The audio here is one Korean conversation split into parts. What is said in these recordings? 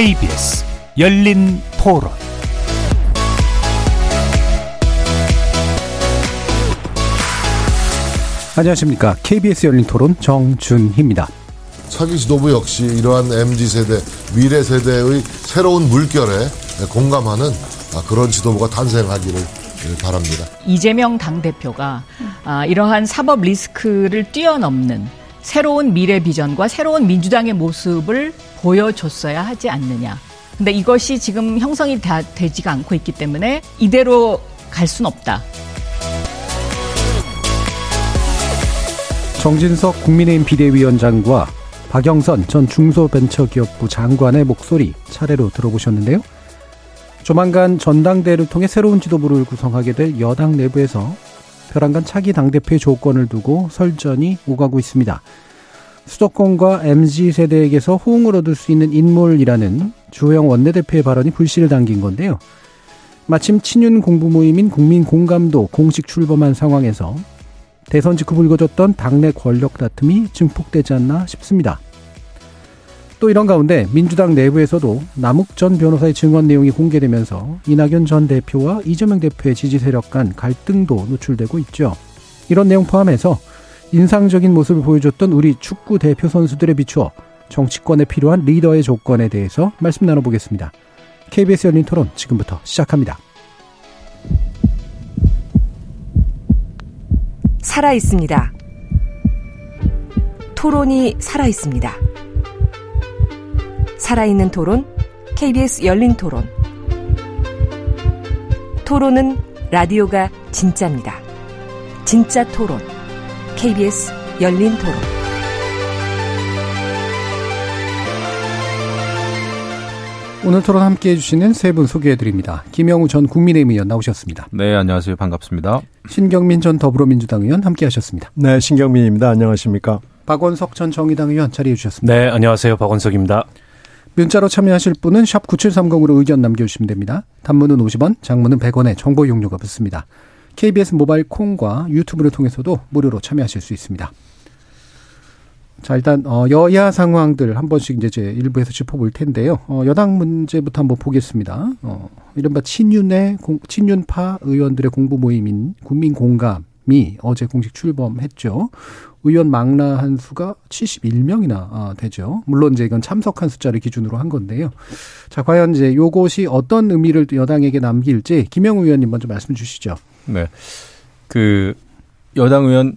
KBS 열린 토론 안녕하십니까. KBS 열린 토론 정준희입니다. 차기 지도부 역시 이러한 MZ세대, 미래 세대의 새로운 물결에 공감하는 그런 지도부가 탄생하기를 바랍니다. 이재명 당대표가 아, 이러한 사법 리스크를 뛰어넘는 새로운 미래 비전과 새로운 민주당의 모습을 보여줬어야 하지 않느냐. 근데 이것이 지금 형성이 다 되지가 않고 있기 때문에 이대로 갈 순 없다. 정진석 국민의힘 비대위원장과 박영선 전 중소벤처기업부 장관의 목소리 차례로 들어보셨는데요. 조만간 전당대회를 통해 새로운 지도부를 구성하게 될 여당 내부에서 벼랑간 차기 당대표의 조건을 두고 설전이 오가고 있습니다. 수도권과 MZ세대에게서 호응을 얻을 수 있는 인물이라는 주호영 원내대표의 발언이 불씨를 당긴 건데요. 마침 친윤 공부 모임인 국민 공감도 공식 출범한 상황에서 대선 직후 불거졌던 당내 권력 다툼이 증폭되지 않나 싶습니다. 또 이런 가운데 민주당 내부에서도 남욱 전 변호사의 증언 내용이 공개되면서 이낙연 전 대표와 이재명 대표의 지지 세력 간 갈등도 노출되고 있죠. 이런 내용 포함해서 인상적인 모습을 보여줬던 우리 축구 대표 선수들에 비추어 정치권에 필요한 리더의 조건에 대해서 말씀 나눠보겠습니다. KBS 열린 토론 지금부터 시작합니다. 살아 있습니다. 토론이 살아 있습니다. 살아있는 토론, KBS 열린 토론. 토론은 라디오가 진짜입니다. 진짜 토론, KBS 열린 토론. 오늘 토론 함께 해주시는 세 분 소개해드립니다. 김영우 전 국민의힘 의원 나오셨습니다. 네, 안녕하세요. 반갑습니다. 신경민 전 더불어민주당 의원 함께 하셨습니다. 네, 신경민입니다. 안녕하십니까. 박원석 전 정의당 의원 자리해 주셨습니다. 네, 안녕하세요. 박원석입니다. 문자로 참여하실 분은 샵 9730으로 의견 남겨주시면 됩니다. 단문은 50원, 장문은 100원에 정보 용료가 붙습니다. KBS 모바일 콩과 유튜브를 통해서도 무료로 참여하실 수 있습니다. 자, 일단, 어, 여야 상황들 한 번씩 이제 제 일부에서 짚어볼 텐데요. 어, 여당 문제부터 한번 보겠습니다. 어, 이른바 친윤의, 공, 친윤파 의원들의 공부 모임인 국민공감이 어제 공식 출범했죠. 의원 망라한 수가 71명이나 아, 되죠. 물론 이제 이건 참석한 숫자를 기준으로 한 건데요. 자, 과연 이제 요것이 어떤 의미를 여당에게 남길지 김영우 의원님 먼저 말씀 주시죠. 네. 그 여당 의원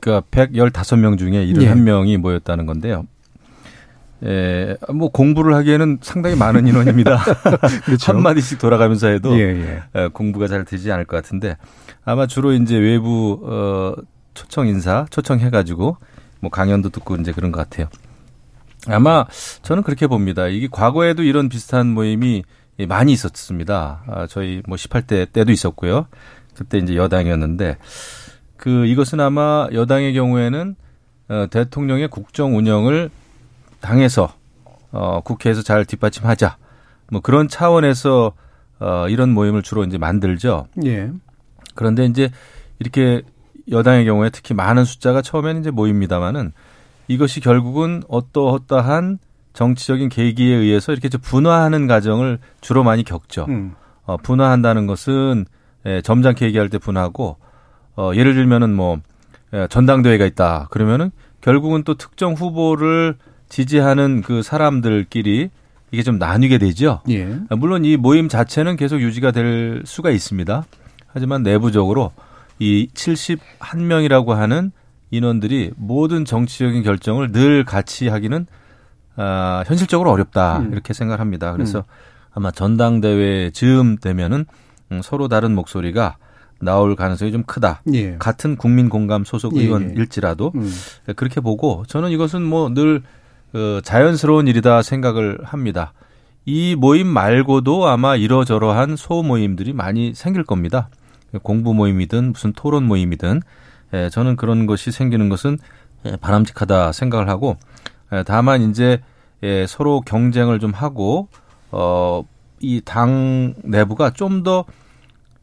그러니까 115명 중에 71명이 예. 모였다는 건데요. 예, 뭐 공부를 하기에는 상당히 많은 인원입니다. 그렇죠. 한 마디씩 돌아가면서 해도 예, 예. 공부가 잘 되지 않을 것 같은데 아마 주로 이제 외부 어 초청 인사 초청해 가지고 뭐 강연도 듣고 이제 그런 것 같아요. 아마 저는 그렇게 봅니다. 이게 과거에도 이런 비슷한 모임이 많이 있었습니다. 아, 저희 뭐 18대 때도 있었고요. 그때 이제 여당이었는데 그 이것은 아마 여당의 경우에는 어, 대통령의 국정 운영을 당에서 어, 국회에서 잘 뒷받침하자 뭐 그런 차원에서 어, 이런 모임을 주로 이제 만들죠. 예. 그런데 이제 이렇게 여당의 경우에 특히 많은 숫자가 처음에는 이제 모입니다만은 이것이 결국은 어떠어떠한 정치적인 계기에 의해서 이렇게 분화하는 과정을 주로 많이 겪죠. 음. 어, 분화한다는 것은 예, 점잖게 얘기할 때 분화하고 어, 예를 들면은 뭐 예, 전당대회가 있다 그러면은 결국은 또 특정 후보를 지지하는 그 사람들끼리 이게 좀 나뉘게 되죠. 예. 물론 이 모임 자체는 계속 유지가 될 수가 있습니다. 하지만 내부적으로 이 71명이라고 하는 인원들이 모든 정치적인 결정을 늘 같이 하기는 아, 현실적으로 어렵다 음. 이렇게 생각합니다. 그래서 음. 아마 전당대회 즈음 되면은 음, 서로 다른 목소리가 나올 가능성이 좀 크다. 예. 같은 국민 공감 소속 예, 예. 의원일지라도 음. 그렇게 보고 저는 이것은 뭐늘 그 자연스러운 일이다 생각을 합니다. 이 모임 말고도 아마 이러저러한 소 모임들이 많이 생길 겁니다. 공부 모임이든 무슨 토론 모임이든 예, 저는 그런 것이 생기는 것은 예, 바람직하다 생각을 하고 예, 다만 이제 예, 서로 경쟁을 좀 하고 어, 이 당 내부가 좀 더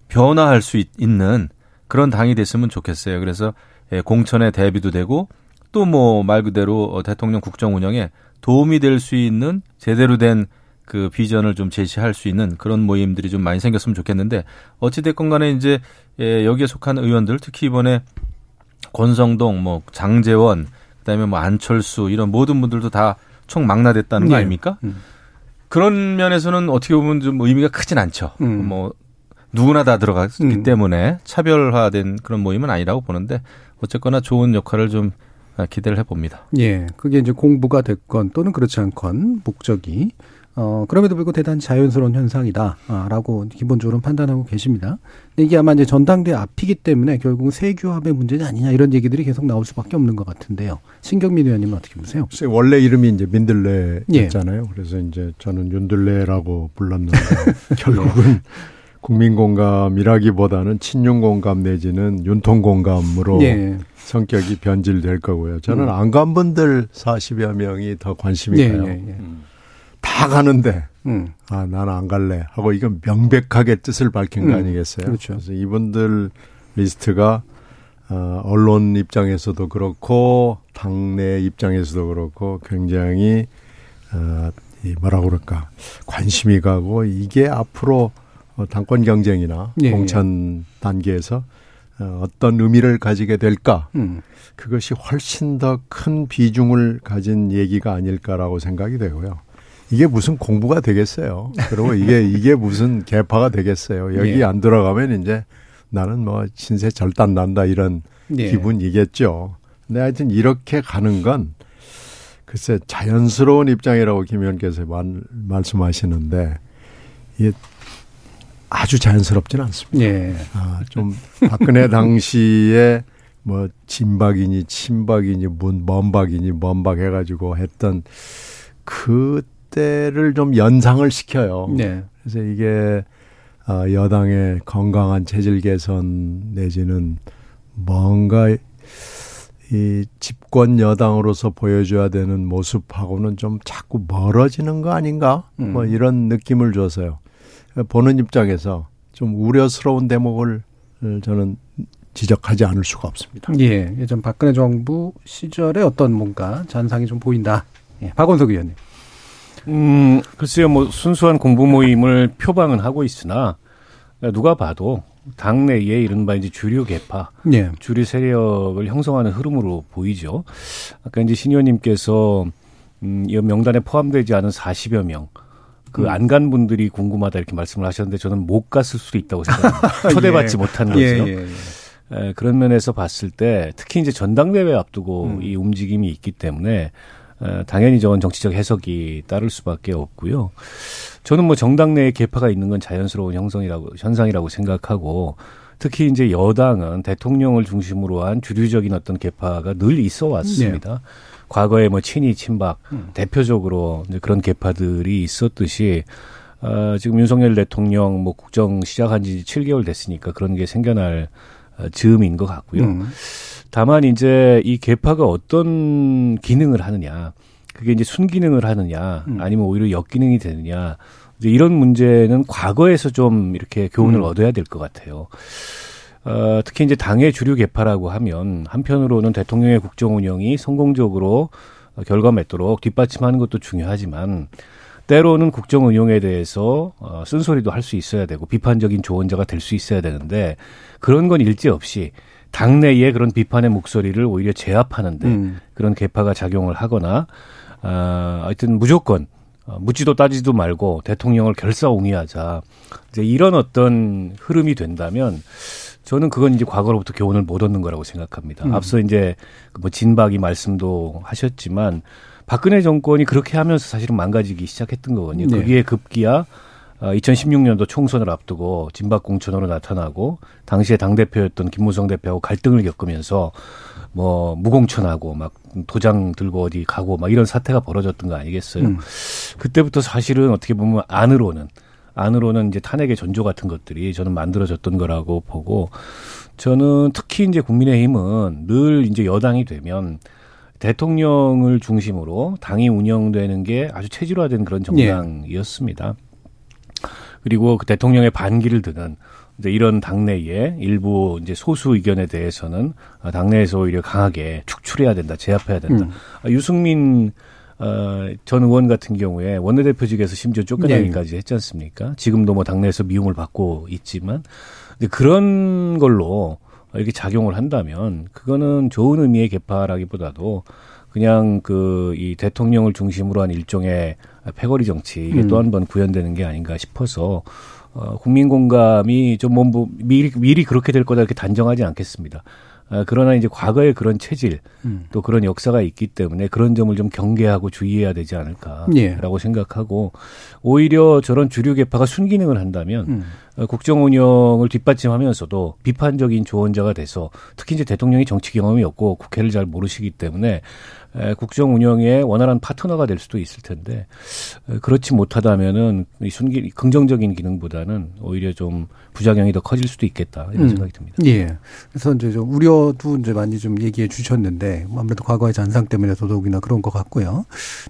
변화할 수 있, 는 그런 당이 됐으면 좋겠어요. 그래서 예, 공천에 대비도 되고 또 뭐 말 그대로 어, 대통령 국정 운영에 도움이 될 수 있는 제대로 된 그 비전을 좀 제시할 수 있는 그런 모임들이 좀 많이 생겼으면 좋겠는데 어찌됐건 간에 이제 예, 여기에 속한 의원들 특히 이번에 권성동, 뭐 장재원, 그다음에 뭐 안철수 이런 모든 분들도 다 총 망라됐다는 거 네. 아닙니까? 음. 그런 면에서는 어떻게 보면 좀 의미가 크진 않죠. 음. 뭐 누구나 다 들어갔기 음. 때문에 차별화된 그런 모임은 아니라고 보는데 어쨌거나 좋은 역할을 좀 기대를 해봅니다. 예, 그게 이제 공부가 됐건 또는 그렇지 않건 목적이 어 그럼에도 불구하고 대단히 자연스러운 현상이다라고 기본적으로 판단하고 계십니다. 근데 이게 아마 이제 전당대 앞이기 때문에 결국 은 세규합의 문제는 아니냐 이런 얘기들이 계속 나올 수밖에 없는 것 같은데요. 신경민 의원님은 어떻게 보세요? 원래 이름이 이제 민들레였잖아요. 그래서 이제 저는 윤들레라고 불렀는데 결국은 국민 공감이라기보다는 친윤 공감 내지는 윤통 공감으로 예, 성격이 변질될 거고요. 저는 음. 안간 분들 40여 명이 더 관심이 예, 가요. 예, 예. 다 가는데. 음, 아, 나는 안 갈래. 하고 이건 명백하게 뜻을 밝힌 거 음, 아니겠어요? 그렇죠. 래서 이분들 리스트가 어, 언론 입장에서도 그렇고 당내 입장에서도 그렇고 굉장히 어, 이 뭐라 그럴까? 관심이 가고 이게 앞으로 어, 당권 경쟁이나 예, 공천 단계에서 어, 어떤 의미를 가지게 될까? 음, 그것이 훨씬 더 큰 비중을 가진 얘기가 아닐까라고 생각이 되고요. 이게 무슨 공부가 되겠어요. 그리고 이게 이게 무슨 개파가 되겠어요. 여기 예. 안 들어가면 이제 나는 뭐 신세 절단 난다 이런 예. 기분이겠죠. 근데 하여튼 이렇게 가는 건 글쎄 자연스러운 입장이라고 김 의원께서 말, 말씀하시는데 이게 아주 자연스럽지는 않습니다. 예, 아, 좀 박근혜 당시에 뭐 진박이니 친박이니 문 먼박이니 먼박 해가지고 했던 그 때를 좀 연상을 시켜요. 네, 그래서 이게 아, 여당의 건강한 체질 개선 내지는 뭔가 이 집권 여당으로서 보여줘야 되는 모습하고는 좀 자꾸 멀어지는 거 아닌가? 음. 뭐 이런 느낌을 줘서요. 보는 입장에서 좀 우려스러운 대목을 저는 지적하지 않을 수가 없습니다. 예, 예전 박근혜 정부 시절에 어떤 뭔가 잔상이 좀 보인다. 예, 박원석 의원님. 음, 글쎄요, 뭐, 순수한 공부 모임을 표방은 하고 있으나, 누가 봐도 당내에 이른바 이제 주류 개파, 예, 주류 세력을 형성하는 흐름으로 보이죠. 아까 이제 신 의원님께서, 음, 이 명단에 포함되지 않은 40여 명, 그 음. 안간 분들이 궁금하다 이렇게 말씀을 하셨는데 저는 못 갔을 수도 있다고 생각합니다. 초대받지 예. 못한 거죠. 예, 예, 예. 에, 그런 면에서 봤을 때 특히 이제 전당대회 앞두고 음. 이 움직임이 있기 때문에 에, 당연히 저건 정치적 해석이 따를 수밖에 없고요. 저는 뭐 정당 내에 개파가 있는 건 자연스러운 형성이라고 현상이라고 생각하고 특히 이제 여당은 대통령을 중심으로 한 주류적인 어떤 개파가 늘 있어 왔습니다. 과거에 뭐 친이 친박 음. 대표적으로 이제 그런 개파들이 있었듯이 어, 지금 윤석열 대통령 뭐 국정 시작한 지 7개월 됐으니까 그런 게 생겨날 어, 즈음인 것 같고요. 음, 다만 이제 이 개파가 어떤 기능을 하느냐, 그게 이제 순기능을 하느냐, 음. 아니면 오히려 역기능이 되느냐, 이제 이런 문제는 과거에서 좀 이렇게 교훈을 음. 얻어야 될 것 같아요. 어, 특히 이제 당의 주류 개파라고 하면 한편으로는 대통령의 국정 운영이 성공적으로 어, 결과 맺도록 뒷받침하는 것도 중요하지만 때로는 국정 운영에 대해서 어, 쓴소리도 할 수 있어야 되고 비판적인 조언자가 될 수 있어야 되는데 그런 건 일제 없이 당내의 그런 비판의 목소리를 오히려 제압하는데 음, 그런 개파가 작용을 하거나 아, 하여튼 무조건 어, 묻지도 따지도 말고 대통령을 결사옹위하자 이제 이런 어떤 흐름이 된다면 저는 그건 이제 과거로부터 교훈을 못 얻는 거라고 생각합니다. 음. 앞서 이제 그뭐 진박이 말씀도 하셨지만 박근혜 정권이 그렇게 하면서 사실은 망가지기 시작했던 거거든요. 네. 그게 급기야 어, 2016년도 총선을 앞두고 진박 공천으로 나타나고 당시에 당 대표였던 김무성 대표하고 갈등을 겪으면서 뭐 무공천하고 막 도장 들고 어디 가고 막 이런 사태가 벌어졌던 거 아니겠어요? 음. 그때부터 사실은 어떻게 보면 안으로는 안으로는 이제 탄핵의 전조 같은 것들이 저는 만들어졌던 거라고 보고 저는 특히 이제 국민의힘은 늘 이제 여당이 되면 대통령을 중심으로 당이 운영되는 게 아주 체질화된 그런 정당이었습니다. 그리고 그 대통령의 반기를 드는 이제 이런 당내의 일부 이제 소수 의견에 대해서는 당내에서 오히려 강하게 축출해야 된다, 제압해야 된다. 음. 아, 유승민 어, 전 의원 같은 경우에 원내대표직에서 심지어 쫓겨나기까지 했지 않습니까? 지금도 뭐 당내에서 미움을 받고 있지만 근데 그런 걸로 이렇게 작용을 한다면 그거는 좋은 의미의 개파라기보다도 그냥 그 이 대통령을 중심으로 한 일종의 패거리 정치 이게 음. 또한 번 구현되는 게 아닌가 싶어서 어, 국민 공감이 좀 뭐 미리 미리 그렇게 될 거다 이렇게 단정하지 않겠습니다. 아, 그러나 이제 과거에 그런 체질 음. 또 그런 역사가 있기 때문에 그런 점을 좀 경계하고 주의해야 되지 않을까라고 예. 생각하고 오히려 저런 주류 계파가 순기능을 한다면 음. 어, 국정 운영을 뒷받침하면서도 비판적인 조언자가 돼서 특히 이제 대통령이 정치 경험이 없고 국회를 잘 모르시기 때문에 에, 국정 운영의 원활한 파트너가 될 수도 있을 텐데 에, 그렇지 못하다면은 이 순기 긍정적인 기능보다는 오히려 좀 부작용이 더 커질 수도 있겠다 이런 음. 생각이 듭니다. 예. 그래서 이제 좀 우려도 이제 많이 좀 얘기해 주셨는데 뭐 아무래도 과거의 잔상 때문에 더더욱이나 그런 것 같고요.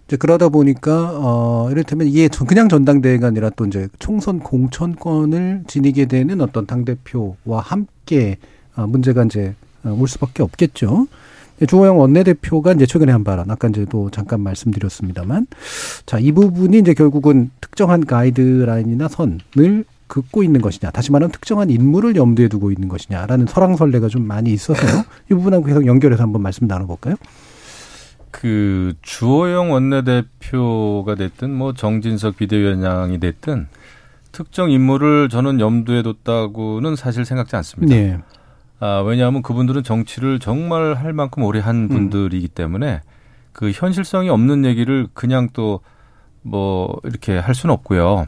이제 그러다 보니까 어 이를테면 이게 전- 그냥 전당대회가 아니라 또 이제 총선 공천권을 지니게 되는 어떤 당 대표와 함께 어, 문제가 이제 어, 올 수밖에 없겠죠. 주호영 원내대표가 이제 최근에 한 발언, 아까 이제 또 잠깐 말씀드렸습니다만, 자, 이 부분이 이제 결국은 특정한 가이드라인이나 선을 긋고 있는 것이냐, 다시 말하면 특정한 인물을 염두에 두고 있는 것이냐라는 설왕설래가 좀 많이 있어서요. 이 부분하고 계속 연결해서 한번 말씀 나눠볼까요? 그 주호영 원내대표가 됐든 뭐 정진석 비대위원장이 됐든 특정 인물을 저는 염두에 뒀다고는 사실 생각지 않습니다. 네. 아, 왜냐하면 그분들은 정치를 정말 할 만큼 오래 한 분들이기 때문에 그 현실성이 없는 얘기를 그냥 또 뭐 이렇게 할 수는 없고요.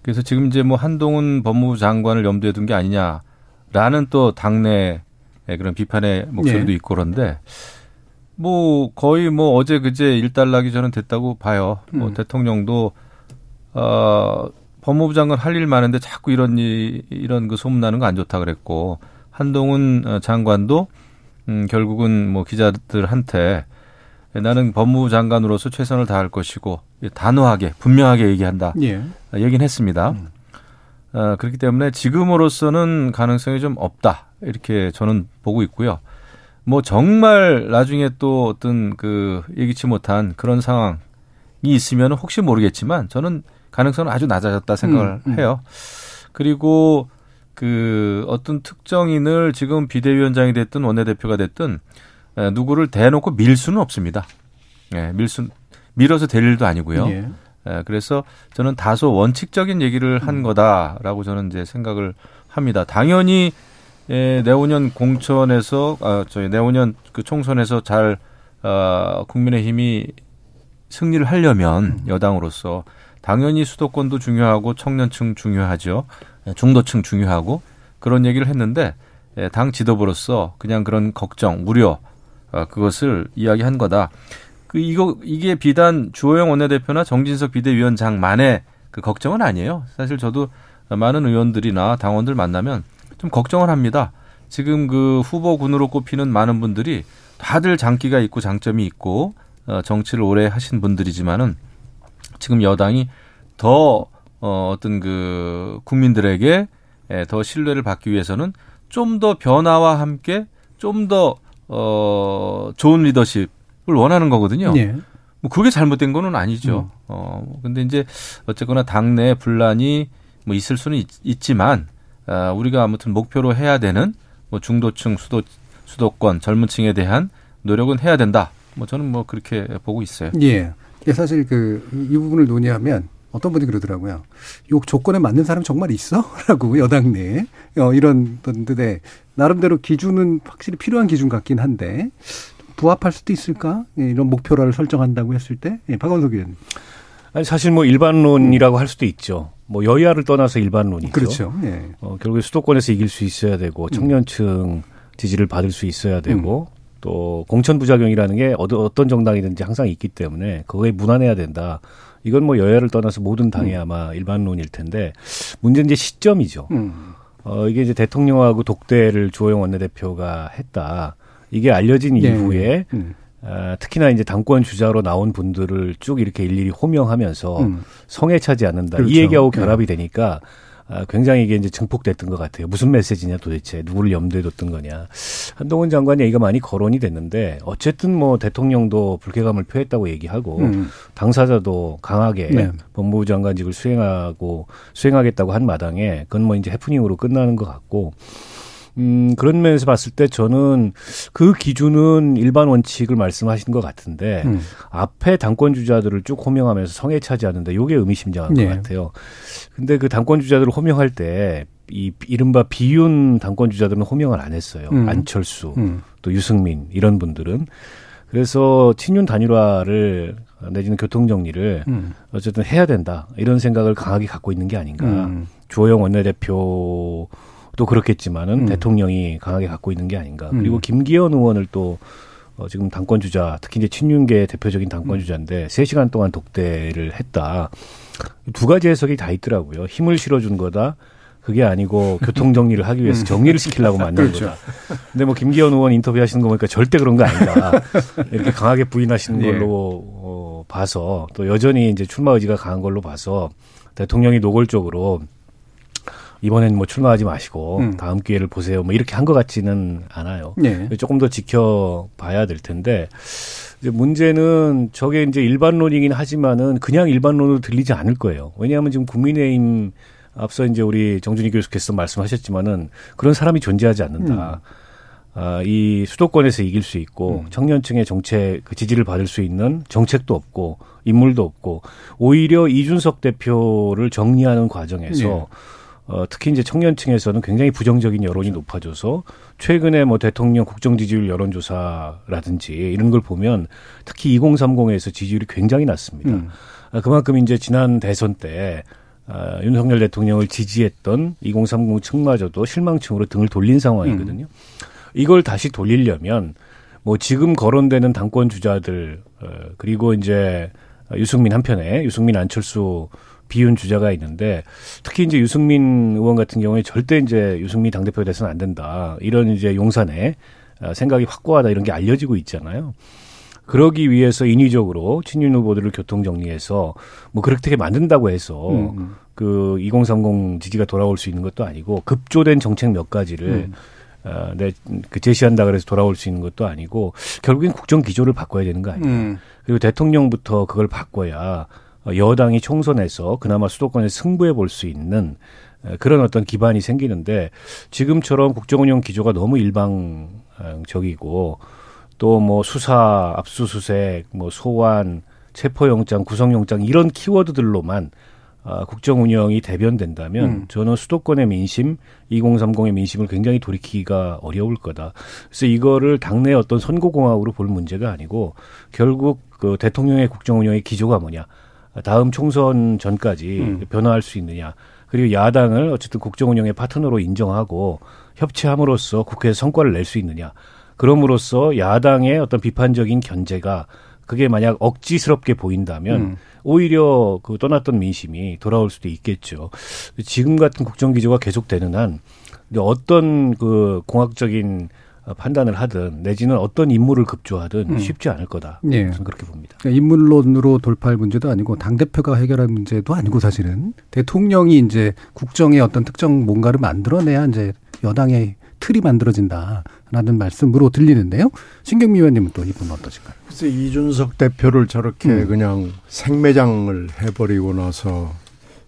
그래서 지금 이제 뭐 한동훈 법무부 장관을 염두에 둔 게 아니냐라는 또 당내 그런 비판의 목소리도 네. 있고 그런데 뭐 거의 뭐 어제 그제 일단락이 저는 됐다고 봐요. 뭐 음. 대통령도 어 법무부 장관 할 일 많은데 자꾸 이런 이 이런 그 소문 나는 거 안 좋다 그랬고 한동훈 어, 장관도 음 결국은 뭐 기자들한테 나는 법무부 장관으로서 최선을 다할 것이고 단호하게 분명하게 얘기한다. 예. 어, 얘기는 했습니다. 음. 어, 그렇기 때문에 지금으로서는 가능성이 좀 없다. 이렇게 저는 보고 있고요. 뭐 정말 나중에 또 어떤 그 예기치 못한 그런 상황이 있으면 혹시 모르겠지만 저는 가능성은 아주 낮아졌다 생각을 음, 음. 해요. 그리고 그 어떤 특정인을 지금 비대위원장이 됐든 원내대표가 됐든 에, 누구를 대놓고 밀 수는 없습니다. 예, 밀 수, 밀어서 될 일도 아니고요. 예. 예, 그래서 저는 다소 원칙적인 얘기를 음. 한 거다라고 저는 이제 생각을 합니다. 당연히 예, 내후년 공천에서 아, 저희 내후년 그 총선에서 잘 어, 국민의힘이 승리를 하려면 음. 여당으로서 당연히 수도권도 중요하고 청년층 중요하죠. 예, 중도층 중요하고 그런 얘기를 했는데 예, 당 지도부로서 그냥 그런 걱정, 우려 어, 그것을 이야기한 거다. 그 이거 이게 비단 주호영 원내대표나 정진석 비대위원장만의 그 걱정은 아니에요. 사실 저도 많은 의원들이나 당원들 만나면 좀 걱정을 합니다. 지금 그 후보군으로 꼽히는 많은 분들이 다들 장기가 있고 장점이 있고 어, 정치를 오래 하신 분들이지만은 지금 여당이 더 어, 어떤 그 국민들에게 에, 더 신뢰를 받기 위해서는 좀 더 변화와 함께 좀 더 어, 좋은 리더십을 원하는 거거든요. 예. 뭐 그게 잘못된 거는 아니죠. 어, 뭐 근데 이제 어쨌거나 당내 분란이 뭐 있을 수는 있, 지만 아, 우리가 아무튼 목표로 해야 되는 뭐 중도층 수도 수도권 젊은 층에 대한 노력은 해야 된다. 뭐 저는 뭐 그렇게 보고 있어요. 예. 사실 그, 이 부분을 논의하면 어떤 분이 그러더라고요. 요 조건에 맞는 사람 정말 있어? 라고 여당 내에. 어, 이런 건데, 나름대로 기준은 확실히 필요한 기준 같긴 한데, 부합할 수도 있을까? 예, 이런 목표를 설정한다고 했을 때. 예, 박원석 의원님. 아니 사실 뭐 일반론이라고 할 수도 있죠. 뭐 여야를 떠나서 일반론이죠. 그렇죠. 예. 어, 결국에 수도권에서 이길 수 있어야 되고 청년층 지지를 받을 수 있어야 되고 또 공천 부작용이라는 게 어떤 정당이든지 항상 있기 때문에 그거에 무난해야 된다. 이건 뭐 여야를 떠나서 모든 당이 아마 일반론일 텐데 문제는 이제 시점이죠. 음. 어, 이게 이제 대통령하고 독대를 주호영 원내대표가 했다. 이게 알려진 예. 이후에 음. 아, 특히나 이제 당권 주자로 나온 분들을 쭉 이렇게 일일이 호명하면서 음. 성에 차지 않는다. 그렇죠. 이 얘기하고 네. 결합이 되니까 아, 굉장히 이게 이제 증폭됐던 것 같아요. 무슨 메시지냐 도대체 누구를 염두에 뒀던 거냐. 한동훈 장관 얘기가 많이 거론이 됐는데 어쨌든 뭐 대통령도 불쾌감을 표했다고 얘기하고 음. 당사자도 강하게 네. 법무부 장관직을 수행하고 수행하겠다고 한 마당에 그건 뭐 이제 해프닝으로 끝나는 것 같고 음, 그런 면에서 봤을 때 저는 그 기준은 일반 원칙을 말씀하시는 것 같은데 음. 앞에 당권 주자들을 쭉 호명하면서 성에 차지 않는다. 요게 의미심장한 네. 것 같아요. 근데 그 당권 주자들을 호명할 때 이 이른바 비윤 당권 주자들은 호명을 안 했어요. 음. 안철수, 음. 또 유승민 이런 분들은 그래서 친윤 단일화를 내지는 교통 정리를 음. 어쨌든 해야 된다 이런 생각을 강하게 갖고 있는 게 아닌가. 음. 주호영 원내대표 도 그렇겠지만은 음. 대통령이 강하게 갖고 있는 게 아닌가. 음. 그리고 김기현 의원을 또 어, 지금 당권 주자, 특히 이제 친윤계 대표적인 당권 주자인데 세 시간 동안 독대를 했다. 두 가지 해석이 다 있더라고요. 힘을 실어준 거다. 그게 아니고 교통 정리를 하기 위해서 정리를 시키려고 만든 거다. 근데 뭐 김기현 의원 인터뷰 하시는 거 보니까 절대 그런 거 아니다. 이렇게 강하게 부인하시는 예. 걸로 어, 봐서 또 여전히 이제 출마 의지가 강한 걸로 봐서 대통령이 노골적으로 이번엔 뭐 출마하지 마시고 음. 다음 기회를 보세요. 뭐 이렇게 한 것 같지는 않아요. 네. 조금 더 지켜봐야 될 텐데 이제 문제는 저게 이제 일반론이긴 하지만은 그냥 일반론으로 들리지 않을 거예요. 왜냐하면 지금 국민의힘 앞서 이제 우리 정준희 교수께서 말씀하셨지만은 그런 사람이 존재하지 않는다. 아, 이 수도권에서 이길 수 있고 청년층의 정책 그 지지를 받을 수 있는 정책도 없고 인물도 없고 오히려 이준석 대표를 정리하는 과정에서 네. 어, 특히 이제 청년층에서는 굉장히 부정적인 여론이 높아져서 최근에 뭐 대통령 국정 지지율 여론조사라든지 이런 걸 보면 특히 2030에서 지지율이 굉장히 낮습니다. 음. 아, 그만큼 이제 지난 대선 때 아, 윤석열 대통령을 지지했던 2030 층마저도 실망층으로 등을 돌린 상황이거든요. 이걸 다시 돌리려면 뭐 지금 거론되는 당권 주자들 어, 그리고 이제 유승민 한편에 유승민 안철수 비윤 주자가 있는데 특히 이제 유승민 의원 같은 경우에 절대 이제 유승민 당대표가 돼서는 안 된다. 이런 이제 용산에 어, 생각이 확고하다 이런 게 알려지고 있잖아요. 그러기 위해서 인위적으로 친윤 후보들을 교통 정리해서 뭐 그렇게 만든다고 해서 음, 음. 그2030 지지가 돌아올 수 있는 것도 아니고 급조된 정책 몇 가지를 음. 어, 내, 그 제시한다 그래서 돌아올 수 있는 것도 아니고 결국엔 국정 기조를 바꿔야 되는 거 아니에요. 음. 그리고 대통령부터 그걸 바꿔야 어, 여당이 총선에서 그나마 수도권에 승부해 볼 수 있는 어, 그런 어떤 기반이 생기는데 지금처럼 국정운영 기조가 너무 일방적이고 또 뭐 수사, 압수수색, 뭐 소환, 체포영장, 구성영장 이런 키워드들로만 아, 국정 운영이 대변된다면 음. 저는 수도권의 민심, 2030의 민심을 굉장히 돌이키기가 어려울 거다. 그래서 이거를 당내 어떤 선거공학으로 볼 문제가 아니고 결국 그 대통령의 국정 운영의 기조가 뭐냐. 다음 총선 전까지 음. 변화할 수 있느냐. 그리고 야당을 어쨌든 국정 운영의 파트너로 인정하고 협치함으로써 국회에서 성과를 낼 수 있느냐. 그럼으로써 야당의 어떤 비판적인 견제가 그게 만약 억지스럽게 보인다면 음. 오히려 그 떠났던 민심이 돌아올 수도 있겠죠. 지금 같은 국정 기조가 계속되는 한 어떤 그 공학적인 판단을 하든 내지는 어떤 인물을 급조하든 음. 쉽지 않을 거다. 예. 저는 그렇게 봅니다. 그러니까 인물론으로 돌파할 문제도 아니고 당 대표가 해결할 문제도 아니고 사실은 대통령이 이제 국정의 어떤 특정 뭔가를 만들어내야 이제 여당의 틀이 만들어진다라는 말씀으로 들리는데요. 신경미 의원님은 또 이분 어떠신가요? 그래서 이준석 대표를 저렇게 음. 그냥 생매장을 해버리고 나서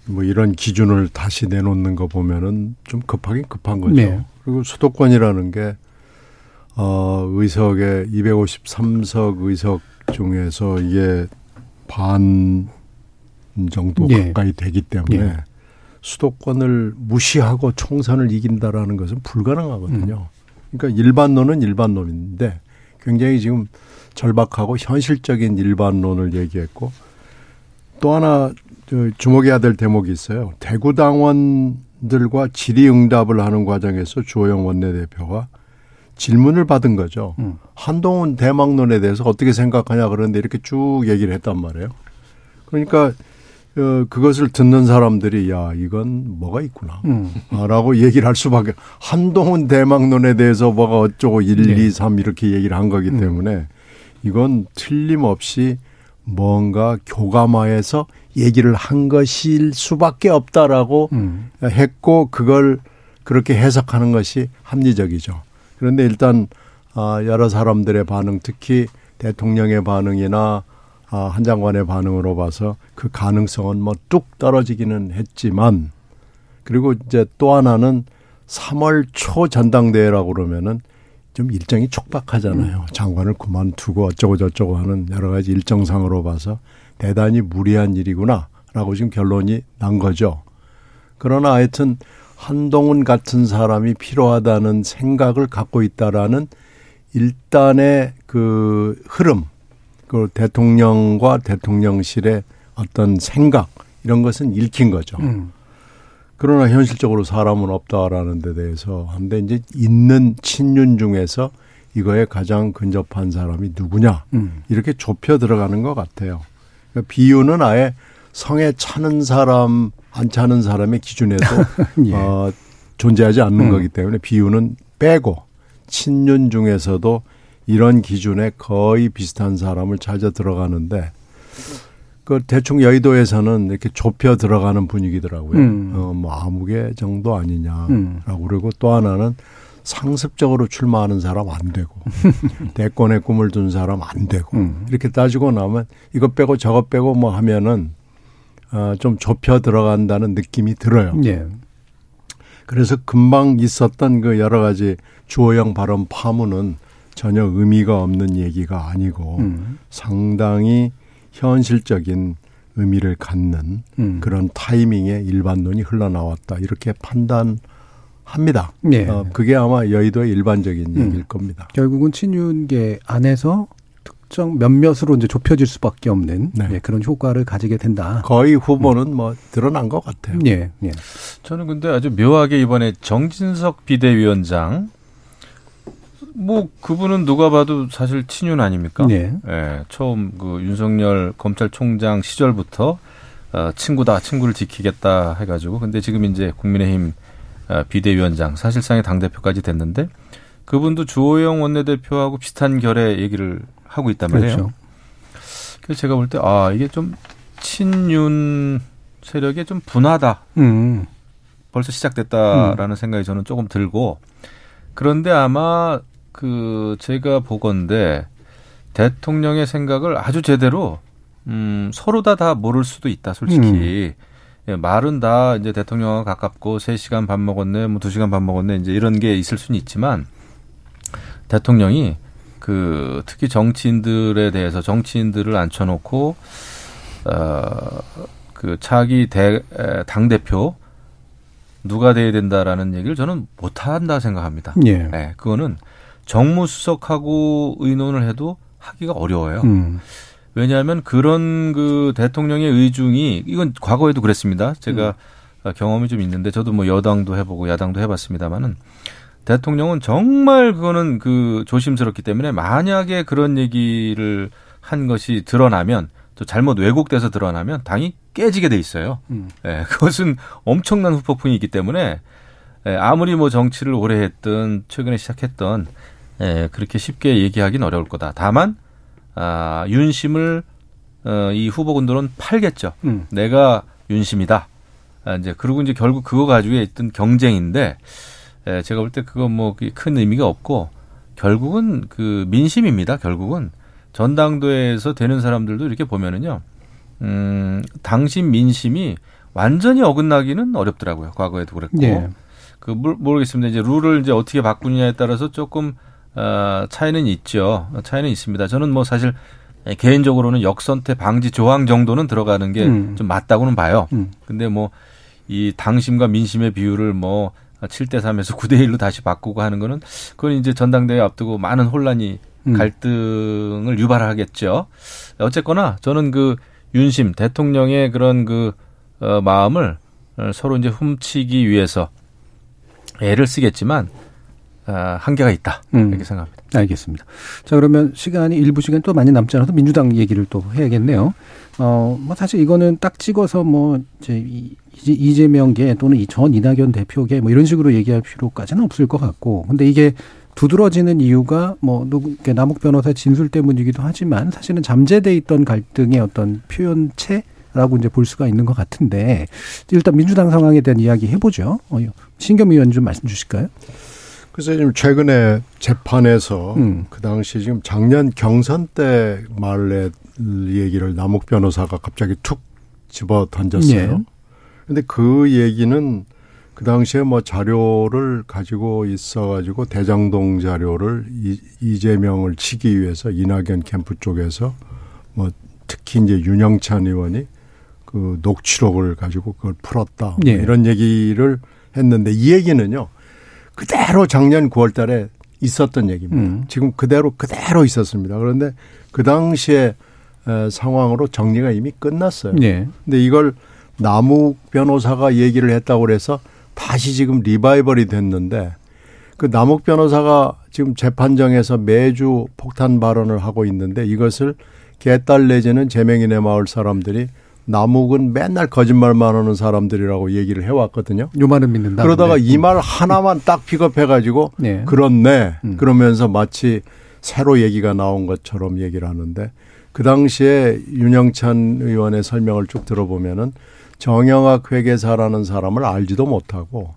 뭐 이런 기준을 다시 내놓는 거 보면은 좀 급하긴 급한 거죠. 네. 그리고 수도권이라는 게 어, 의석의 253석 의석 중에서 이게 반 정도 예. 가까이 되기 때문에 예. 수도권을 무시하고 총선을 이긴다라는 것은 불가능하거든요. 음. 그러니까 일반론은 일반론인데 굉장히 지금 절박하고 현실적인 일반론을 얘기했고 또 하나 저 주목해야 될 대목이 있어요. 대구 당원들과 질의응답을 하는 과정에서 주호영 원내대표가 질문을 받은 거죠. 음. 한동훈 대망론에 대해서 어떻게 생각하냐 그러는데 이렇게 쭉 얘기를 했단 말이에요. 그러니까 어, 그것을 듣는 사람들이 야 이건 뭐가 있구나. 음. 아, 라고 얘기를 할 수밖에 한동훈 대망론에 대해서 뭐가 어쩌고 1, 네. 2, 3 이렇게 얘기를 한 거기 음. 때문에 이건 틀림없이 뭔가 교감화해서 얘기를 한 것일 수밖에 없다라고 음. 했고 그걸 그렇게 해석하는 것이 합리적이죠. 그런데 일단 아, 여러 사람들의 반응, 특히 대통령의 반응이나 아, 한 장관의 반응으로 봐서 그 가능성은 뭐 뚝 떨어지기는 했지만 그리고 이제 또 하나는 3월 초 전당대회라고 그러면은 좀 일정이 촉박하잖아요. 장관을 그만두고 어쩌고 저쩌고 하는 여러 가지 일정상으로 봐서 대단히 무리한 일이구나라고 지금 결론이 난 거죠. 그러나 하여튼 한동훈 같은 사람이 필요하다는 생각을 갖고 있다라는 일단의 그 흐름, 그 대통령과 대통령실의 어떤 생각 이런 것은 읽힌 거죠. 음. 그러나 현실적으로 사람은 없다라는 데 대해서 한데 이제 있는 친윤 중에서 이거에 가장 근접한 사람이 누구냐 음. 이렇게 좁혀 들어가는 것 같아요. 그러니까 비유는 아예 성에 차는 사람 안 차는 사람의 기준에도 예. 어, 존재하지 않는 음. 거기 때문에 비유는 빼고 친윤 중에서도 이런 기준에 거의 비슷한 사람을 찾아 들어가는데 그 대충 여의도에서는 이렇게 좁혀 들어가는 분위기더라고요. 음. 어, 뭐 아무개 정도 아니냐라고 음. 그러고 또 하나는 상습적으로 출마하는 사람 안 되고 대권의 꿈을 둔 사람 안 되고 음. 이렇게 따지고 나면 이거 빼고 저거 빼고 뭐 하면은 어, 좀 좁혀 들어간다는 느낌이 들어요. 예. 그래서 금방 있었던 그 여러 가지 주호영 발언 파문은 전혀 의미가 없는 얘기가 아니고 음. 상당히 현실적인 의미를 갖는 음. 그런 타이밍에 일반론이 흘러나왔다 이렇게 판단합니다. 예. 어, 그게 아마 여의도의 일반적인 음. 얘기일 겁니다. 결국은 친윤계 안에서 특정 몇몇으로 이제 좁혀질 수밖에 없는 네. 예, 그런 효과를 가지게 된다. 거의 후보는 뭐 드러난 것 같아요. 예, 예. 저는 근데 아주 묘하게 이번에 정진석 비대위원장 뭐 그분은 누가 봐도 사실 친윤 아닙니까? 예. 예, 처음 그 윤석열 검찰총장 시절부터 어, 친구다, 친구를 지키겠다 해가지고 근데 지금 이제 국민의힘 어, 비대위원장 사실상의 당 대표까지 됐는데 그분도 주호영 원내대표하고 비슷한 결의 얘기를 하고 있단 말이에요. 그렇죠. 그래서 제가 볼 때 아 이게 좀 친윤 세력이 좀 분하다. 음. 벌써 시작됐다라는 생각이 저는 조금 들고 그런데 아마 그 제가 보건데 대통령의 생각을 아주 제대로 음 서로 다다 모를 수도 있다 솔직히 예, 말은 다 이제 대통령과 가깝고 3 시간 밥 먹었네 뭐 2 시간 밥 먹었네 이제 이런 게 있을 수는 있지만 대통령이 그 특히 정치인들에 대해서 정치인들을 앉혀놓고 어그 차기 대당 대표 누가 돼야 된다라는 얘기를 저는 못 한다 생각합니다. 예. 네, 그거는 정무수석하고 의논을 해도 하기가 어려워요. 음. 왜냐하면 그런 그 대통령의 의중이 이건 과거에도 그랬습니다. 제가 경험이 좀 있는데 저도 뭐 여당도 해보고 야당도 해봤습니다만은 대통령은 정말 그거는 그 조심스럽기 때문에 만약에 그런 얘기를 한 것이 드러나면 또 잘못 왜곡돼서 드러나면 당이 깨지게 돼 있어요. 음. 예, 그것은 엄청난 후폭풍이 있기 때문에 예, 아무리 뭐 정치를 오래 했든 최근에 시작했던 예, 그렇게 쉽게 얘기하기는 어려울 거다. 다만 아, 윤심을 어, 이 후보군들은 팔겠죠. 음. 내가 윤심이다. 아, 이제 그리고 이제 결국 그거 가지고 있던 경쟁인데 에, 제가 볼 때 그거 뭐큰 의미가 없고 결국은 그 민심입니다. 결국은 전당대회에서 되는 사람들도 이렇게 보면은요. 음, 당신 민심이 완전히 어긋나기는 어렵더라고요. 과거에도 그랬고. 예. 그 모르- 모르겠습니다. 이제 룰을 이제 어떻게 바꾸느냐에 따라서 조금 어, 차이는 있죠. 차이는 있습니다. 저는 뭐 사실 개인적으로는 역선택 방지 조항 정도는 들어가는 게좀 음. 맞다고는 봐요. 음. 근데 뭐 이 당심과 민심의 비율을 뭐 7대 3에서 9대 1로 다시 바꾸고 하는 거는 그건 이제 전당대회 앞두고 많은 혼란이 음. 갈등을 유발하겠죠. 어쨌거나 저는 그 윤심 대통령의 그런 그 어, 마음을 어, 서로 이제 훔치기 위해서 애를 쓰겠지만 아, 한계가 있다 음. 이렇게 생각합니다. 알겠습니다. 자, 그러면 시간이 일부 시간 또 많이 남지 않아서 민주당 얘기를 또 해야겠네요. 어, 뭐 사실 이거는 딱 찍어서 뭐 이제 이- 이재명계 또는 이 전 이낙연 대표계 뭐 이런 식으로 얘기할 필요까지는 없을 것 같고. 근데 이게 두드러지는 이유가 뭐 누구 남욱 변호사 진술 때문이기도 하지만 사실은 잠재돼 있던 갈등의 어떤 표현체 있다라고 이제 볼 수가 있는 것 같은데 일단 민주당 상황에 대한 이야기 해보죠. 어, 신겸 의원 좀 말씀 주실까요? 그래서 지금 최근에 재판에서 음. 그 당시 지금 작년 경선 때 말의 얘기를 남욱 변호사가 갑자기 툭 집어 던졌어요. 예. 근데 그 얘기는 그 당시에 뭐 자료를 가지고 있어가지고 대장동 자료를 이, 이재명을 치기 위해서 이낙연 캠프 쪽에서 뭐 특히 이제 윤영찬 의원이 그 녹취록을 가지고 그걸 풀었다 뭐 예. 이런 얘기를 했는데 이 얘기는요 그대로 작년 9월 달에 있었던 얘기입니다. 음. 지금 그대로 그대로 있었습니다. 그런데 그 당시에 에, 상황으로 정리가 이미 끝났어요. 예. 근데 이걸 남욱 변호사가 얘기를 했다고 그래서 다시 지금 리바이벌이 됐는데 그 남욱 변호사가 지금 재판정에서 매주 폭탄 발언을 하고 있는데 이것을 개딸 내지는 재명인의 마을 사람들이 남욱은 맨날 거짓말만 하는 사람들이라고 얘기를 해왔거든요. 요만은 믿는다. 그러다가 근데. 이말 하나만 딱 픽업해가지고 네. 그렇네 음. 그러면서 마치 새로 얘기가 나온 것처럼 얘기를 하는데 그 당시에 윤영찬 의원의 설명을 쭉 들어보면은 정영학 회계사라는 사람을 알지도 못하고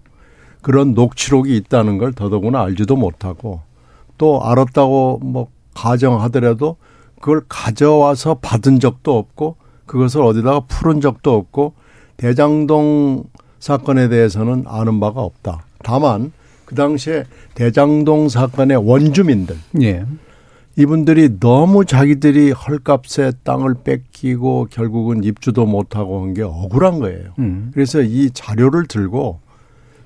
그런 녹취록이 있다는 걸 더더구나 알지도 못하고 또 알았다고 뭐 가정하더라도 그걸 가져와서 받은 적도 없고 그것을 어디다가 풀은 적도 없고 대장동 사건에 대해서는 아는 바가 없다. 다만 그 당시에 대장동 사건의 원주민들 예. 이분들이 너무 자기들이 헐값에 땅을 뺏기고 결국은 입주도 못하고 한 게 억울한 거예요. 음. 그래서 이 자료를 들고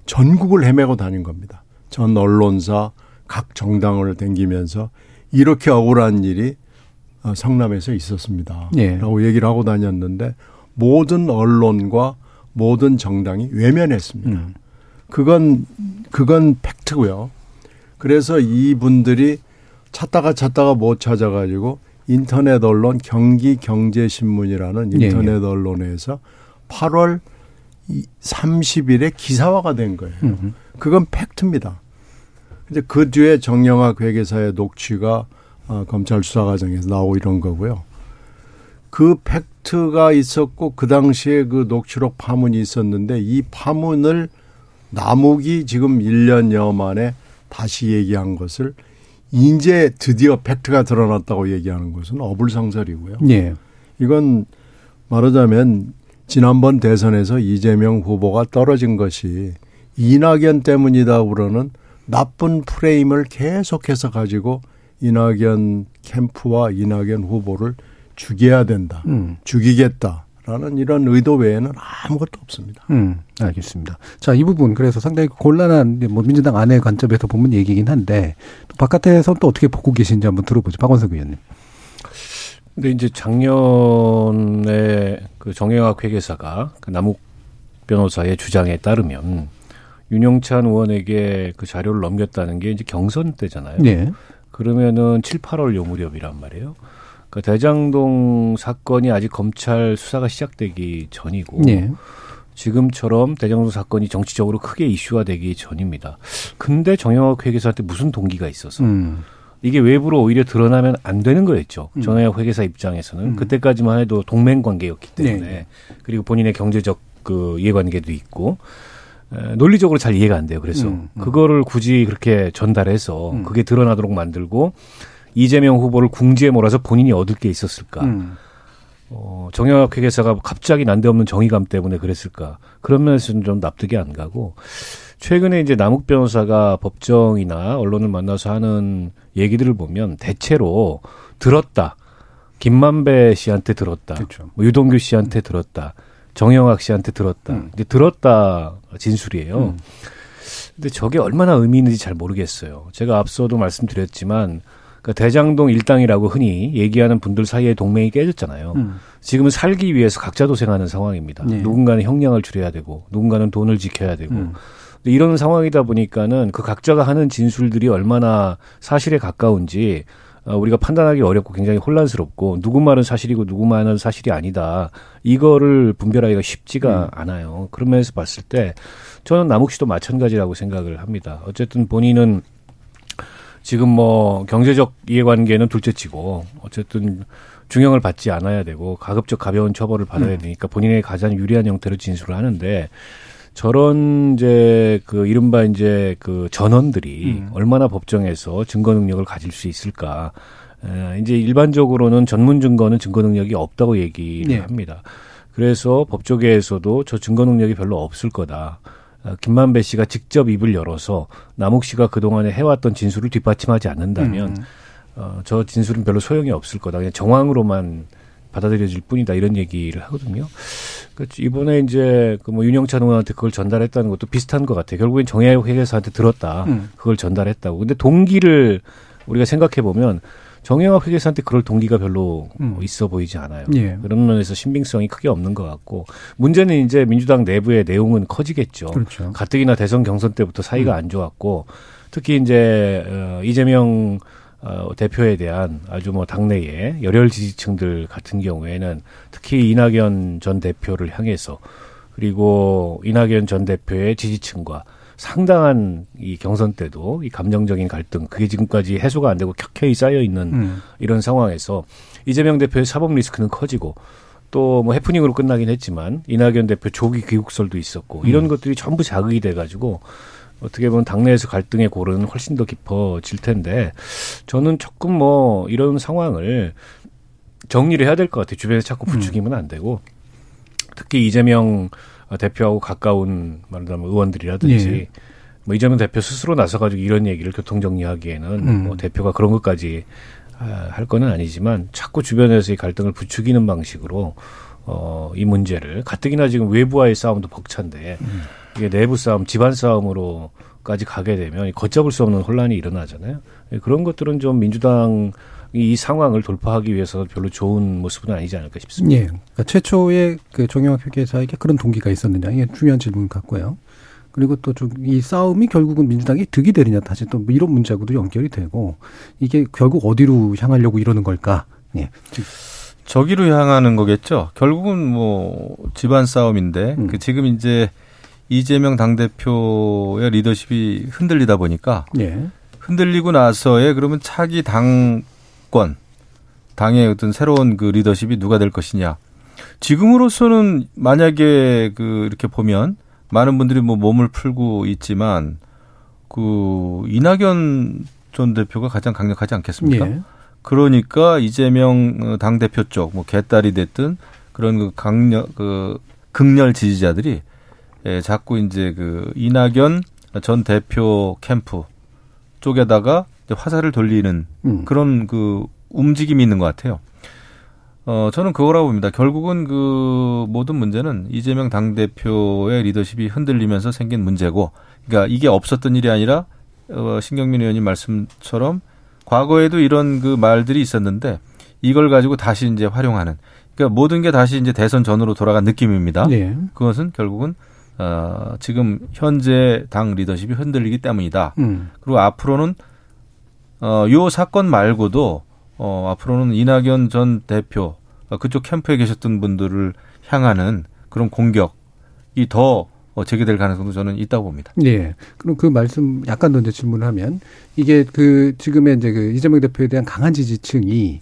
전국을 헤매고 다닌 겁니다. 전 언론사, 각 정당을 댕기면서 이렇게 억울한 일이 어, 성남에서 있었습니다. 예. 라고 얘기를 하고 다녔는데 모든 언론과 모든 정당이 외면했습니다. 음. 그건 그건 팩트고요. 그래서 이분들이 찾다가 찾다가 못 찾아가지고 인터넷 언론 경기 경제 신문이라는 예, 인터넷 언론에서 8월 30일에 기사화가 된 거예요. 음. 그건 팩트입니다. 근데 그 뒤에 정영학 회계사의 녹취가 어, 검찰 수사 과정에서 나오고 이런 거고요. 그 팩트가 있었고 그 당시에 그 녹취록 파문이 있었는데 이 파문을 남욱이 지금 1년여 만에 다시 얘기한 것을 이제 드디어 팩트가 드러났다고 얘기하는 것은 어불성설이고요. 예. 이건 말하자면 지난번 대선에서 이재명 후보가 떨어진 것이 이낙연 때문이다 그러는 나쁜 프레임을 계속해서 가지고 이낙연 캠프와 이낙연 후보를 죽여야 된다. 음. 죽이겠다 라는 이런 의도 외에는 아무것도 없습니다. 음, 알겠습니다. 자, 이 부분 그래서 상당히 곤란한 뭐 민주당 안의 관점에서 보면 얘기긴 한데 또 바깥에서 또 어떻게 보고 계신지 한번 들어보죠. 박원석 의원님. 근데 이제 작년에 그 정영학 회계사가 그 남욱 변호사의 주장에 따르면 윤영찬 의원에게 그 자료를 넘겼다는 게 이제 경선 때잖아요. 예. 그러면은 7, 8월 요 무렵이란 말이에요. 그 대장동 사건이 아직 검찰 수사가 시작되기 전이고 예. 지금처럼 대장동 사건이 정치적으로 크게 이슈화 되기 전입니다. 근데 정영학 회계사한테 무슨 동기가 있어서 음. 이게 외부로 오히려 드러나면 안 되는 거였죠. 음. 정영학 회계사 입장에서는 음. 그때까지만 해도 동맹 관계였기 때문에 네. 그리고 본인의 경제적 그 이해관계도 있고 에, 논리적으로 잘 이해가 안 돼요. 그래서 음, 음. 그거를 굳이 그렇게 전달해서 음. 그게 드러나도록 만들고 이재명 후보를 궁지에 몰아서 본인이 얻을 게 있었을까? 음. 어, 정영학 회계사가 갑자기 난데없는 정의감 때문에 그랬을까? 그런 면에서는 좀 납득이 안 가고 최근에 이제 남욱 변호사가 법정이나 언론을 만나서 하는 얘기들을 보면 대체로 들었다. 김만배 씨한테 들었다. 그렇죠. 뭐 유동규 씨한테 들었다. 정영학 씨한테 들었다. 음. 이제 들었다 진술이에요. 음. 근데 저게 얼마나 의미 있는지 잘 모르겠어요. 제가 앞서도 말씀드렸지만 그 대장동 일당이라고 흔히 얘기하는 분들 사이에 동맹이 깨졌잖아요. 음. 지금은 살기 위해서 각자 도생하는 상황입니다. 네. 누군가는 형량을 줄여야 되고 누군가는 돈을 지켜야 되고 음. 이런 상황이다 보니까는 그 각자가 하는 진술들이 얼마나 사실에 가까운지 어, 우리가 판단하기 어렵고 굉장히 혼란스럽고 누구 말은 사실이고 누구 말은 사실이 아니다. 이거를 분별하기가 쉽지가 음. 않아요. 그런 면에서 봤을 때 저는 남욱 씨도 마찬가지라고 생각을 합니다. 어쨌든 본인은 지금 뭐 경제적 이해관계는 둘째치고 어쨌든 중형을 받지 않아야 되고 가급적 가벼운 처벌을 받아야 되니까 본인의 가장 유리한 형태로 진술을 하는데 저런 이제 그 이른바 이제 그 전원들이 얼마나 법정에서 증거 능력을 가질 수 있을까? 에, 이제 일반적으로는 전문 증거는 증거 능력이 없다고 얘기를 네. 합니다. 그래서 법조계에서도 저 증거 능력이 별로 없을 거다. 어, 김만배 씨가 직접 입을 열어서 남욱 씨가 그동안에 해왔던 진술을 뒷받침하지 않는다면 음. 어, 저 진술은 별로 소용이 없을 거다. 그냥 정황으로만 받아들여질 뿐이다. 이런 얘기를 하거든요. 그 이번에 이제 그 뭐 윤영찬 의원한테 그걸 전달했다는 것도 비슷한 것 같아요. 결국엔 정혜영 회계사한테 들었다. 음. 그걸 전달했다고. 근데 동기를 우리가 생각해 보면 정영학 회계사한테 그럴 동기가 별로 음. 있어 보이지 않아요. 예. 그런 면에서 신빙성이 크게 없는 것 같고 문제는 이제 민주당 내부의 내용은 커지겠죠. 그렇죠. 가뜩이나 대선 경선 때부터 사이가 안 좋았고 특히 이제 어, 이재명 어, 대표에 대한 아주 뭐 당내의 열혈 지지층들 같은 경우에는 특히 이낙연 전 대표를 향해서 그리고 이낙연 전 대표의 지지층과 상당한 이 경선 때도 이 감정적인 갈등 그게 지금까지 해소가 안 되고 켜켜이 쌓여 있는 음. 이런 상황에서 이재명 대표의 사법 리스크는 커지고 또 뭐 해프닝으로 끝나긴 했지만 이낙연 대표 조기 귀국설도 있었고 이런 것들이 전부 자극이 돼 가지고 어떻게 보면 당내에서 갈등의 골은 훨씬 더 깊어질 텐데 저는 조금 뭐 이런 상황을 정리를 해야 될 것 같아요. 주변에서 자꾸 부추기면 안 되고 특히 이재명 대표하고 가까운 말하자면 의원들이라든지 예. 뭐 이재명 대표 스스로 나서가지고 이런 얘기를 교통 정리하기에는 음. 뭐 대표가 그런 것까지 아, 할 거는 아니지만 자꾸 주변에서 이 갈등을 부추기는 방식으로 어, 이 문제를 가뜩이나 지금 외부와의 싸움도 벅찬데 이게 내부 싸움, 집안 싸움으로까지 가게 되면 이 걷잡을 수 없는 혼란이 일어나잖아요. 예, 그런 것들은 좀 민주당 이 상황을 돌파하기 위해서 별로 좋은 모습은 아니지 않을까 싶습니다. 예. 그러니까 최초의 그 정영학 회계사에게 그런 동기가 있었느냐 이게 중요한 질문 같고요. 그리고 또 이 싸움이 결국은 민주당이 득이 되느냐 다시 또뭐 이런 문제하고도 연결이 되고 이게 결국 어디로 향하려고 이러는 걸까? 예. 저기로 향하는 거겠죠. 결국은 뭐 집안 싸움인데 음. 그 지금 이제 이재명 당 대표의 리더십이 흔들리다 보니까 예. 흔들리고 나서의 그러면 차기 당권 당의 어떤 새로운 그 리더십이 누가 될 것이냐. 지금으로서는 만약에 그 이렇게 보면 많은 분들이 뭐 몸을 풀고 있지만 그 이낙연 전 대표가 가장 강력하지 않겠습니까? 예. 그러니까 이재명 당 대표 쪽 뭐 개딸이 됐든 그런 그 강력 그 극렬 지지자들이 예, 자꾸 이제 그 이낙연 전 대표 캠프 쪽에다가 화살을 돌리는 음. 그런 그 움직임이 있는 것 같아요. 어, 저는 그거라고 봅니다. 결국은 그 모든 문제는 이재명 당대표의 리더십이 흔들리면서 생긴 문제고, 그러니까 이게 없었던 일이 아니라, 어, 신경민 의원님 말씀처럼 과거에도 이런 그 말들이 있었는데, 이걸 가지고 다시 이제 활용하는, 그러니까 모든 게 다시 이제 대선 전으로 돌아간 느낌입니다. 예. 그것은 결국은, 어, 지금 현재 당 리더십이 흔들리기 때문이다. 음. 그리고 앞으로는 어, 요 사건 말고도 어, 앞으로는 이낙연 전 대표 어, 그쪽 캠프에 계셨던 분들을 향하는 그런 공격이 더 어, 제기될 가능성도 저는 있다고 봅니다. 예. 그럼 그 말씀 약간 더 이제 질문을 하면 이게 그 지금의 이제 그 이재명 대표에 대한 강한 지지층이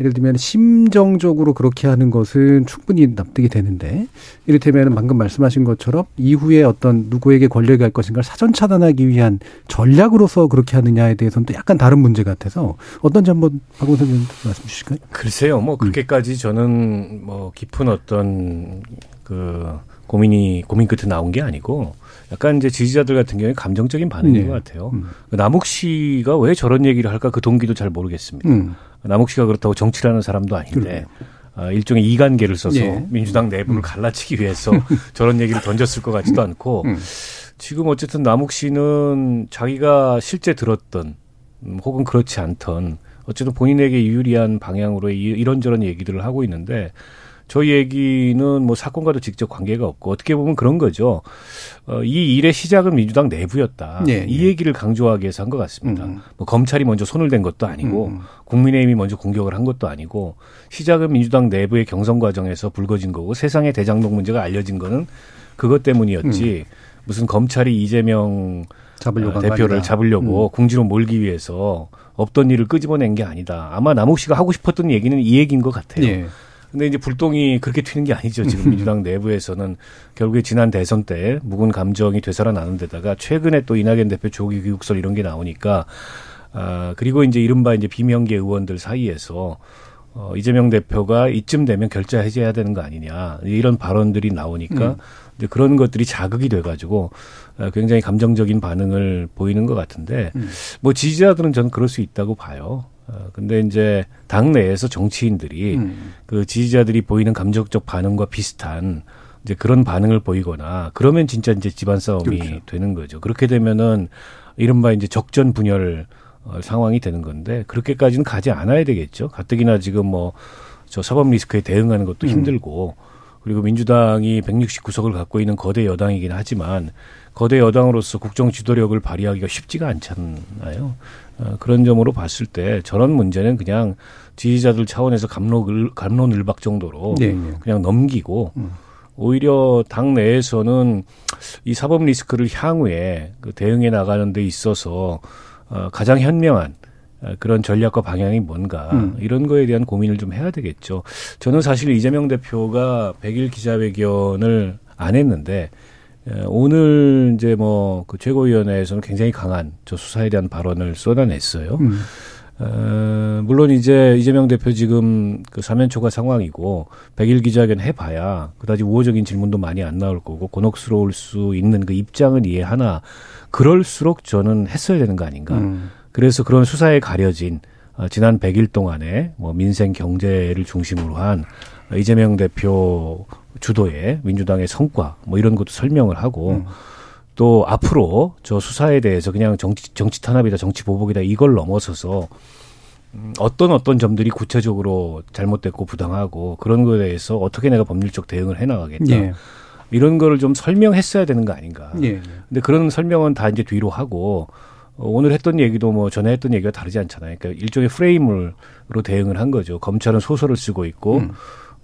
예를 들면 심정적으로 그렇게 하는 것은 충분히 납득이 되는데 이를테면 방금 말씀하신 것처럼 이후에 어떤 누구에게 권력이 갈 것인가를 사전 차단하기 위한 전략으로서 그렇게 하느냐에 대해서는 또 약간 다른 문제 같아서 어떤지 한번 박원선 의원 말씀 주실까요? 글쎄요, 음. 뭐 그렇게까지 저는 뭐 깊은 어떤 그 고민이 고민 끝에 나온 게 아니고 약간 이제 지지자들 같은 경우에 감정적인 반응인 네. 것 같아요. 음. 남욱 씨가 왜 저런 얘기를 할까 그 동기도 잘 모르겠습니다. 음. 남욱 씨가 그렇다고 정치라는 사람도 아닌데. 아, 일종의 이간계를 써서 예. 민주당 내부를 갈라치기 위해서 저런 얘기를 던졌을 것 같지도 않고 음. 지금 어쨌든 남욱 씨는 자기가 실제 들었던 음, 혹은 그렇지 않던 어쨌든 본인에게 유리한 방향으로 이- 이런저런 얘기들을 하고 있는데 저 얘기는 뭐 사건과도 직접 관계가 없고 어떻게 보면 그런 거죠. 어, 이 일의 시작은 민주당 내부였다. 예, 이 예. 얘기를 강조하기 위해서 한 것 같습니다. 음. 뭐 검찰이 먼저 손을 댄 것도 아니고 음. 국민의힘이 먼저 공격을 한 것도 아니고 시작은 민주당 내부의 경선 과정에서 불거진 거고 세상에 대장동 문제가 알려진 거는 그것 때문이었지 음. 무슨 검찰이 이재명 잡으려고 어, 대표를 아니다. 잡으려고 음. 궁지로 몰기 위해서 없던 일을 끄집어낸 게 아니다. 아마 남욱 씨가 하고 싶었던 얘기는 이 얘기인 것 같아요. 예. 근데 이제 불똥이 그렇게 튀는 게 아니죠. 지금 민주당 내부에서는 결국에 지난 대선 때 묵은 감정이 되살아나는 데다가 최근에 또 이낙연 대표 조기 교육설 이런 게 나오니까 아 그리고 이제 이른바 이제 비명계 의원들 사이에서 어 이재명 대표가 이쯤 되면 결자 해제해야 되는 거 아니냐 이런 발언들이 나오니까 이제 그런 것들이 자극이 돼가지고 어, 굉장히 감정적인 반응을 보이는 것 같은데 뭐 지지자들은 저는 그럴 수 있다고 봐요. 어, 근데 이제 당 내에서 정치인들이 음. 그 지지자들이 보이는 감정적 반응과 비슷한 이제 그런 반응을 보이거나 그러면 진짜 이제 집안 싸움이 그렇죠. 되는 거죠. 그렇게 되면은 이른바 이제 적전 분열 어, 상황이 되는 건데 그렇게까지는 가지 않아야 되겠죠. 가뜩이나 지금 뭐 저 사법 리스크에 대응하는 것도 음. 힘들고 그리고 민주당이 169석을 갖고 있는 거대 여당이긴 하지만 거대 여당으로서 국정 지도력을 발휘하기가 쉽지가 않잖아요. 어, 그런 점으로 봤을 때 저런 문제는 그냥 지지자들 차원에서 감론 감론을박 정도로 네, 네. 그냥 넘기고 음. 오히려 당 내에서는 이 사법 리스크를 향후에 그 대응해 나가는 데 있어서 어, 가장 현명한 어, 그런 전략과 방향이 뭔가 음. 이런 거에 대한 고민을 좀 해야 되겠죠. 저는 사실 이재명 대표가 100일 기자회견을 안 했는데 에, 오늘 이제 뭐 그 최고위원회에서는 굉장히 강한 저 수사에 대한 발언을 쏟아냈어요. 음. 어, 물론 이제 이재명 대표 지금 그 사면 초과 상황이고 100일 기자회견 해봐야 그다지 우호적인 질문도 많이 안 나올 거고 곤혹스러울 수 있는 그 입장은 이해하나 그럴수록 저는 했어야 되는 거 아닌가. 음. 그래서 그런 수사에 가려진 어, 지난 100일 동안에 뭐 민생 경제를 중심으로 한 이재명 대표 주도의 민주당의 성과 뭐 이런 것도 설명을 하고 음. 또 앞으로 저 수사에 대해서 그냥 정치 정치 탄압이다 정치 보복이다 이걸 넘어서서 음, 어떤 어떤 점들이 구체적으로 잘못됐고 부당하고 그런 거에 대해서 어떻게 내가 법률적 대응을 해 나가겠다 예. 이런 거를 좀 설명했어야 되는 거 아닌가. 예. 근데 그런 설명은 다 이제 뒤로 하고 어, 오늘 했던 얘기도 뭐 전에 했던 얘기가 다르지 않잖아요. 그러니까 일종의 프레임으로 대응을 한 거죠. 검찰은 소설을 쓰고 있고, 음.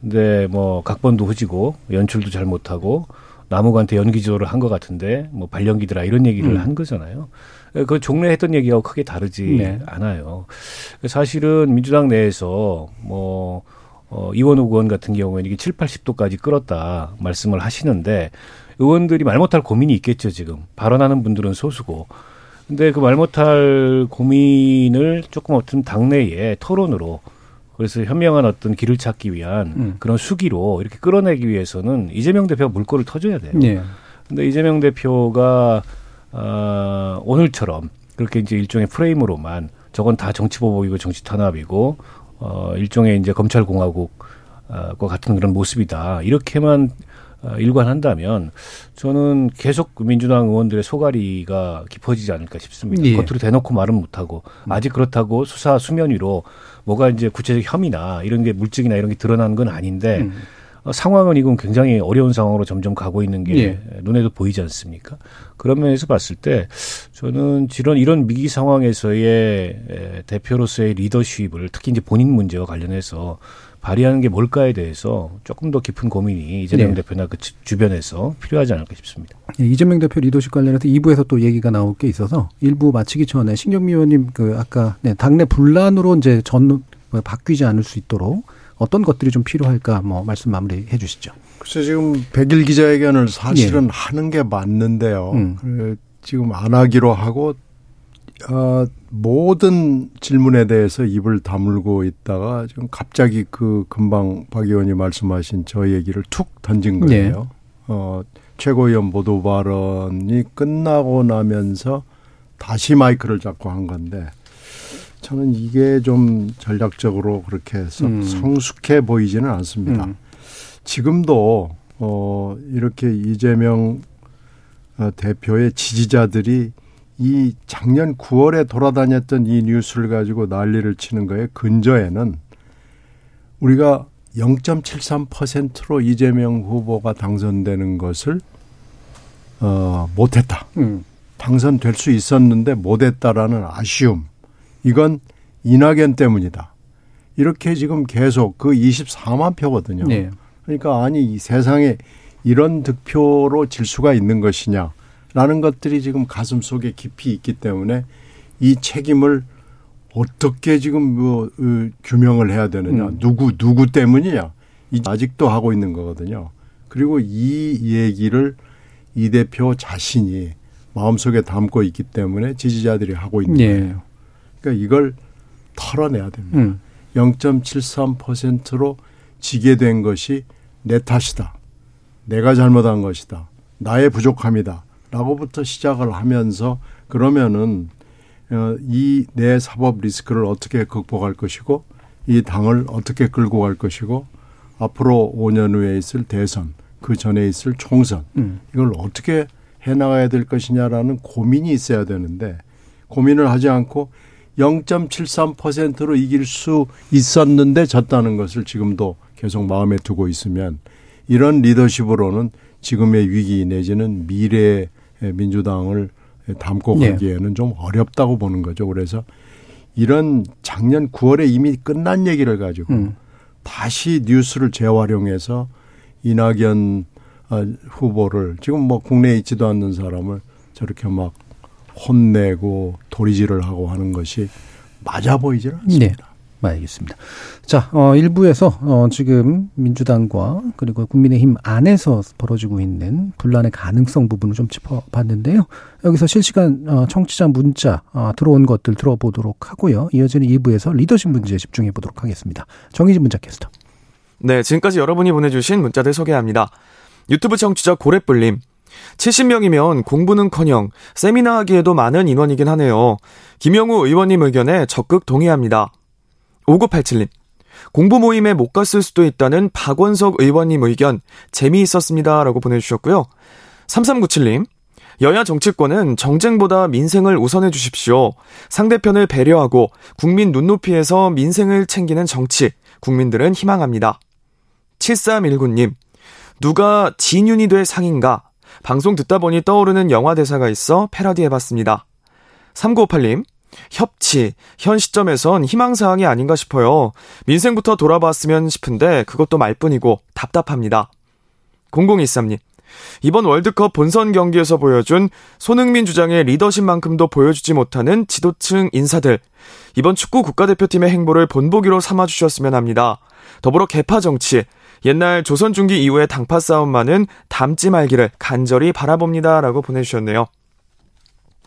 근데 뭐 각본도 흐지고 연출도 잘 못하고 남욱한테 연기 조절을 한것 같은데 뭐 발연기들아 이런 얘기를 음. 한 거잖아요. 그 종래 했던 얘기하고 크게 다르지 네. 않아요. 사실은 민주당 내에서 뭐 어, 이원욱 의원 같은 경우에는 이게 7, 80도까지 끌었다 말씀을 하시는데 의원들이 말 못할 고민이 있겠죠, 지금. 발언하는 분들은 소수고. 근데 그 말 못할 고민을 조금 어떤 당내에 토론으로 그래서 현명한 어떤 길을 찾기 위한 음. 그런 수기로 이렇게 끌어내기 위해서는 이재명 대표가 물꼬를 터줘야 돼요. 예. 근데 이재명 대표가 어, 오늘처럼 그렇게 이제 일종의 프레임으로만 저건 다 정치 보복이고 정치 탄압이고 어, 일종의 이제 검찰 공화국과 같은 그런 모습이다 이렇게만 어, 일관한다면 저는 계속 그 민주당 의원들의 소가리가 깊어지지 않을까 싶습니다. 예. 겉으로 대놓고 말은 못하고 아직 그렇다고 수사 수면 위로 뭐가 이제 구체적 혐의나 이런 게 물증이나 이런 게 드러나는 건 아닌데 음. 어, 상황은 이건 굉장히 어려운 상황으로 점점 가고 있는 게 예. 눈에도 보이지 않습니까? 그런 면에서 봤을 때 저는 이런 이런 위기 상황에서의 에, 대표로서의 리더십을 특히 이제 본인 문제와 관련해서 발휘하는 게 뭘까에 대해서 조금 더 깊은 고민이 이재명 네. 대표나 그 주- 주변에서 필요하지 않을까 싶습니다. 예, 이재명 대표 리더십 관련해서 2부에서 또 얘기가 나올 게 있어서 1부 마치기 전에 신경미 의원님 그 아까 네, 당내 분란으로 이제 전 뭐, 바뀌지 않을 수 있도록 어떤 것들이 좀 필요할까 뭐 말씀 마무리 해 주시죠. 글쎄 지금 100일 기자회견을 사실은 하는 게 맞는데요. 음. 그 지금 안 하기로 하고 어, 모든 질문에 대해서 입을 다물고 있다가 지금 갑자기 그 금방 박 의원이 말씀하신 저 얘기를 툭 던진 거예요. 어, 최고위원 보도 발언이 끝나고 나면서 다시 마이크를 잡고 한 건데 저는 이게 좀 전략적으로 그렇게 해서 음. 성숙해 보이지는 않습니다. 음. 지금도 어 이렇게 이재명 어, 대표의 지지자들이 이 작년 9월에 돌아다녔던 이 뉴스를 가지고 난리를 치는 거에 근저에는 우리가 0.73%로 이재명 후보가 당선되는 것을 어 못했다. 음. 당선될 수 있었는데 못했다라는 아쉬움. 이건 이낙연 때문이다. 이렇게 지금 계속 그 24만 표거든요. 네. 그러니까 아니 이 세상에 이런 득표로 질 수가 있는 것이냐. 라는 것들이 지금 가슴 속에 깊이 있기 때문에 이 책임을 어떻게 지금 뭐 어, 규명을 해야 되느냐 음. 누구 누구 때문이냐 이 아직도 하고 있는 거거든요. 그리고 이 얘기를 이 대표 자신이 마음속에 담고 있기 때문에 지지자들이 하고 있는 거예요. 예. 그러니까 이걸 털어내야 됩니다. 음. 0.73%로 지게 된 것이 내 탓이다. 내가 잘못한 것이다. 나의 부족함이다. 라고부터 시작을 하면서 그러면은 어, 이내 사법 리스크를 어떻게 극복할 것이고 이 당을 어떻게 끌고 갈 것이고 앞으로 5년 후에 있을 대선 그 전에 있을 총선 음. 이걸 어떻게 해나가야 될 것이냐라는 고민이 있어야 되는데 고민을 하지 않고 0.73%로 이길 수 있었는데 졌다는 것을 지금도 계속 마음에 두고 있으면 이런 리더십으로는 지금의 위기 내지는 미래의 민주당을 담고 예. 가기에는 좀 어렵다고 보는 거죠. 그래서 이런 작년 9월에 이미 끝난 얘기를 가지고 음. 다시 뉴스를 재활용해서 이낙연 어, 후보를 지금 뭐 국내에 있지도 않는 사람을 저렇게 막 혼내고 도리질을 하고 하는 것이 맞아 보이질 않습니다. 네. 알겠습니다. 자, 어, 일부에서, 어, 지금 민주당과 그리고 국민의힘 안에서 벌어지고 있는 분란의 가능성 부분을 좀 짚어봤는데요. 여기서 실시간, 어, 청취자 문자, 어, 들어온 것들 들어보도록 하고요. 이어지는 2부에서 리더십 문제에 집중해 보도록 하겠습니다. 정희진 문자 캐스터. 네, 지금까지 여러분이 보내주신 문자들 소개합니다. 유튜브 청취자 고래뿔님. 70명이면 공부는커녕 세미나 하기에도 많은 인원이긴 하네요. 김영우 의원님 의견에 적극 동의합니다. 5987님. 공부 모임에 못 갔을 수도 있다는 박원석 의원님 의견 재미있었습니다. 라고 보내주셨고요. 3397님. 여야 정치권은 정쟁보다 민생을 우선해 주십시오. 상대편을 배려하고 국민 눈높이에서 민생을 챙기는 정치, 국민들은 희망합니다. 7319님. 누가 진윤이 될 상인가? 방송 듣다 보니 떠오르는 영화 대사가 있어 패러디 해봤습니다. 3958님. 협치, 현 시점에선 희망사항이 아닌가 싶어요. 민생부터 돌아봤으면 싶은데 그것도 말뿐이고 답답합니다. 0023님. 이번 월드컵 본선 경기에서 보여준 손흥민 주장의 리더십만큼도 보여주지 못하는 지도층 인사들. 이번 축구 국가대표팀의 행보를 본보기로 삼아주셨으면 합니다. 더불어 개파 정치, 옛날 조선 중기 이후의 당파 싸움만은 담지 말기를 간절히 바라봅니다. 라고 보내주셨네요.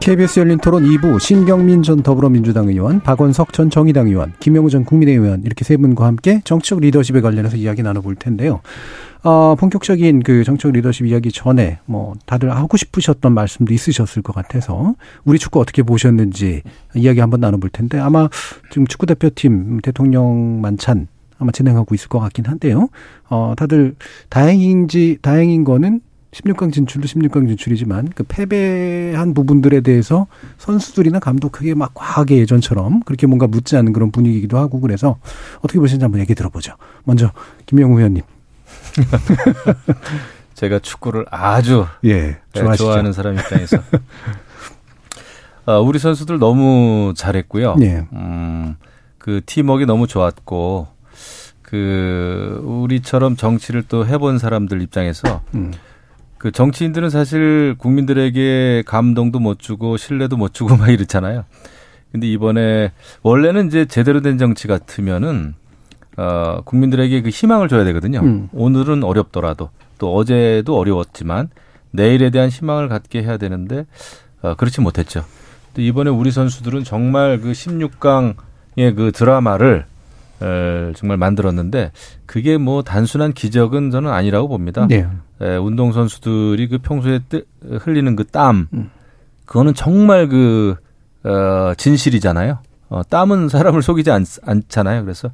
KBS 열린 토론 2부 신경민 전 더불어민주당 의원, 박원석 전 정의당 의원, 김영우 전 국민의힘 의원 이렇게 세 분과 함께 정치적 리더십에 관련해서 이야기 나눠볼 텐데요. 어, 본격적인 그 정치적 리더십 이야기 전에 뭐 다들 하고 싶으셨던 말씀도 있으셨을 것 같아서 우리 축구 어떻게 보셨는지 이야기 한번 나눠볼 텐데 아마 지금 축구 대표팀 대통령 만찬 아마 진행하고 있을 것 같긴 한데요. 어, 다들 다행인지 다행인 거는 16강 진출도 16강 진출이지만 그 패배한 부분들에 대해서 선수들이나 감독에게 막 과하게 예전처럼 그렇게 뭔가 묻지 않는 그런 분위기이기도 하고 그래서 어떻게 보시는지 한번 얘기 들어보죠. 먼저 김영우 의원님. 제가 축구를 아주 예, 네? 좋아하는 사람 입장에서 아, 우리 선수들 너무 잘했고요. 예. 음, 그 팀워크가 너무 좋았고 그 우리처럼 정치를 또 해본 사람들 입장에서 음. 그 정치인들은 사실 국민들에게 감동도 못 주고 신뢰도 못 주고 막 이렇잖아요. 근데 이번에 원래는 이제 제대로 된 정치 같으면은 어 국민들에게 그 희망을 줘야 되거든요. 음. 오늘은 어렵더라도 또 어제도 어려웠지만 내일에 대한 희망을 갖게 해야 되는데 어, 그렇지 못했죠. 근데 이번에 우리 선수들은 정말 그 16강의 그 드라마를 에, 정말 만들었는데 그게 뭐 단순한 기적은 저는 아니라고 봅니다. 네. 에, 운동 선수들이 그 평소에 뜨, 흘리는 그 땀, 그거는 정말 그 어, 진실이잖아요. 어, 땀은 사람을 속이지 않, 않잖아요. 그래서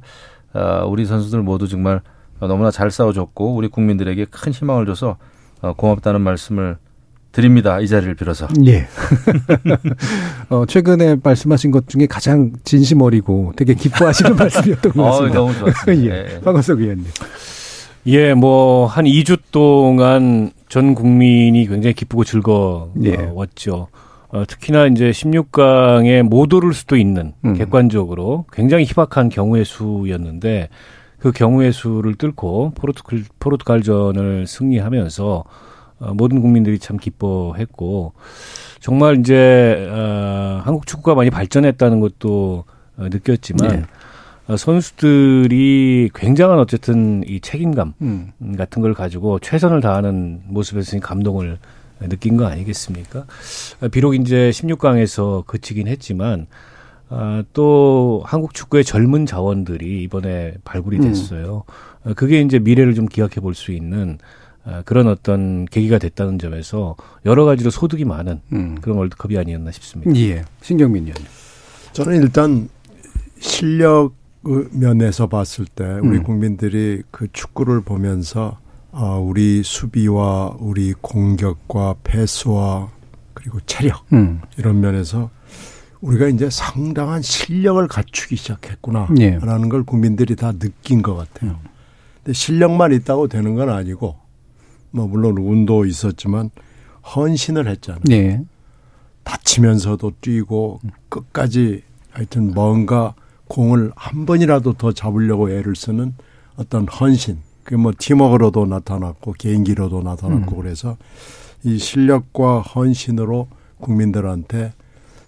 어, 우리 선수들 모두 정말 너무나 잘 싸워줬고 우리 국민들에게 큰 희망을 줘서 어, 고맙다는 말씀을 드립니다. 이 자리를 빌어서. 예. 어, 최근에 말씀하신 것 중에 가장 진심 어리고 되게 기뻐하시는 말씀이었던 것 어, 같습니다. 너무 좋았습니다. 예. 예. 박원석 의원님. 예, 뭐 한 2주 동안 전 국민이 굉장히 기쁘고 예. 즐거웠죠. 어, 특히나 이제 16강에 못 오를 수도 있는 음. 객관적으로 굉장히 희박한 경우의 수였는데 그 경우의 수를 뚫고 포르투갈 포르투갈전을 승리하면서 어, 모든 국민들이 참 기뻐했고 정말 이제 어, 한국 축구가 많이 발전했다는 것도 어, 느꼈지만 네. 어, 선수들이 굉장한 어쨌든 이 책임감 음. 음, 같은 걸 가지고 최선을 다하는 모습에서 감동을 느낀 거 아니겠습니까? 아, 비록 이제 16강에서 그치긴 했지만 아, 또 한국 축구의 젊은 자원들이 이번에 발굴이 음. 됐어요. 아, 그게 이제 미래를 좀 기약해 볼 수 있는 아, 그런 어떤 계기가 됐다는 점에서 여러 가지로 소득이 많은 음. 그런 월드컵이 아니었나 싶습니다. 예. 신경민 의원님. 저는 일단 실력 면에서 봤을 때 우리 음. 국민들이 그 축구를 보면서 아, 우리 수비와 우리 공격과 패스와 그리고 체력 음. 이런 면에서 우리가 이제 상당한 실력을 갖추기 시작했구나 예. 라는 걸 국민들이 다 느낀 것 같아요. 근데 실력만 있다고 되는 건 아니고 뭐 물론 운도 있었지만 헌신을 했잖아요. 예. 다치면서도 뛰고 끝까지 하여튼 뭔가 공을 한 번이라도 더 잡으려고 애를 쓰는 어떤 헌신. 그게 뭐 팀워크로도 나타났고 개인기로도 나타났고 음. 그래서 이 실력과 헌신으로 국민들한테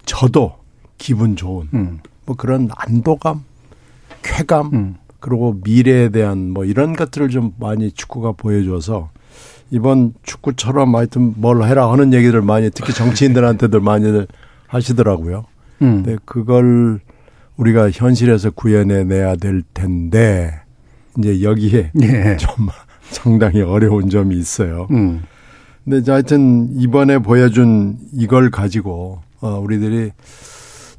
저도 기분 좋은 음. 뭐 그런 안도감, 쾌감 음. 그리고 미래에 대한 뭐 이런 것들을 좀 많이 축구가 보여줘서 이번 축구처럼 하여튼 뭘 해라 하는 얘기들 많이 특히 정치인들한테들 많이들 하시더라고요. 음. 근데 그걸 우리가 현실에서 구현해 내야 될 텐데 이제 여기에 예. 좀 상당히 어려운 점이 있어요. 음. 근데 이제 하여튼 이번에 보여준 이걸 가지고 어 우리들이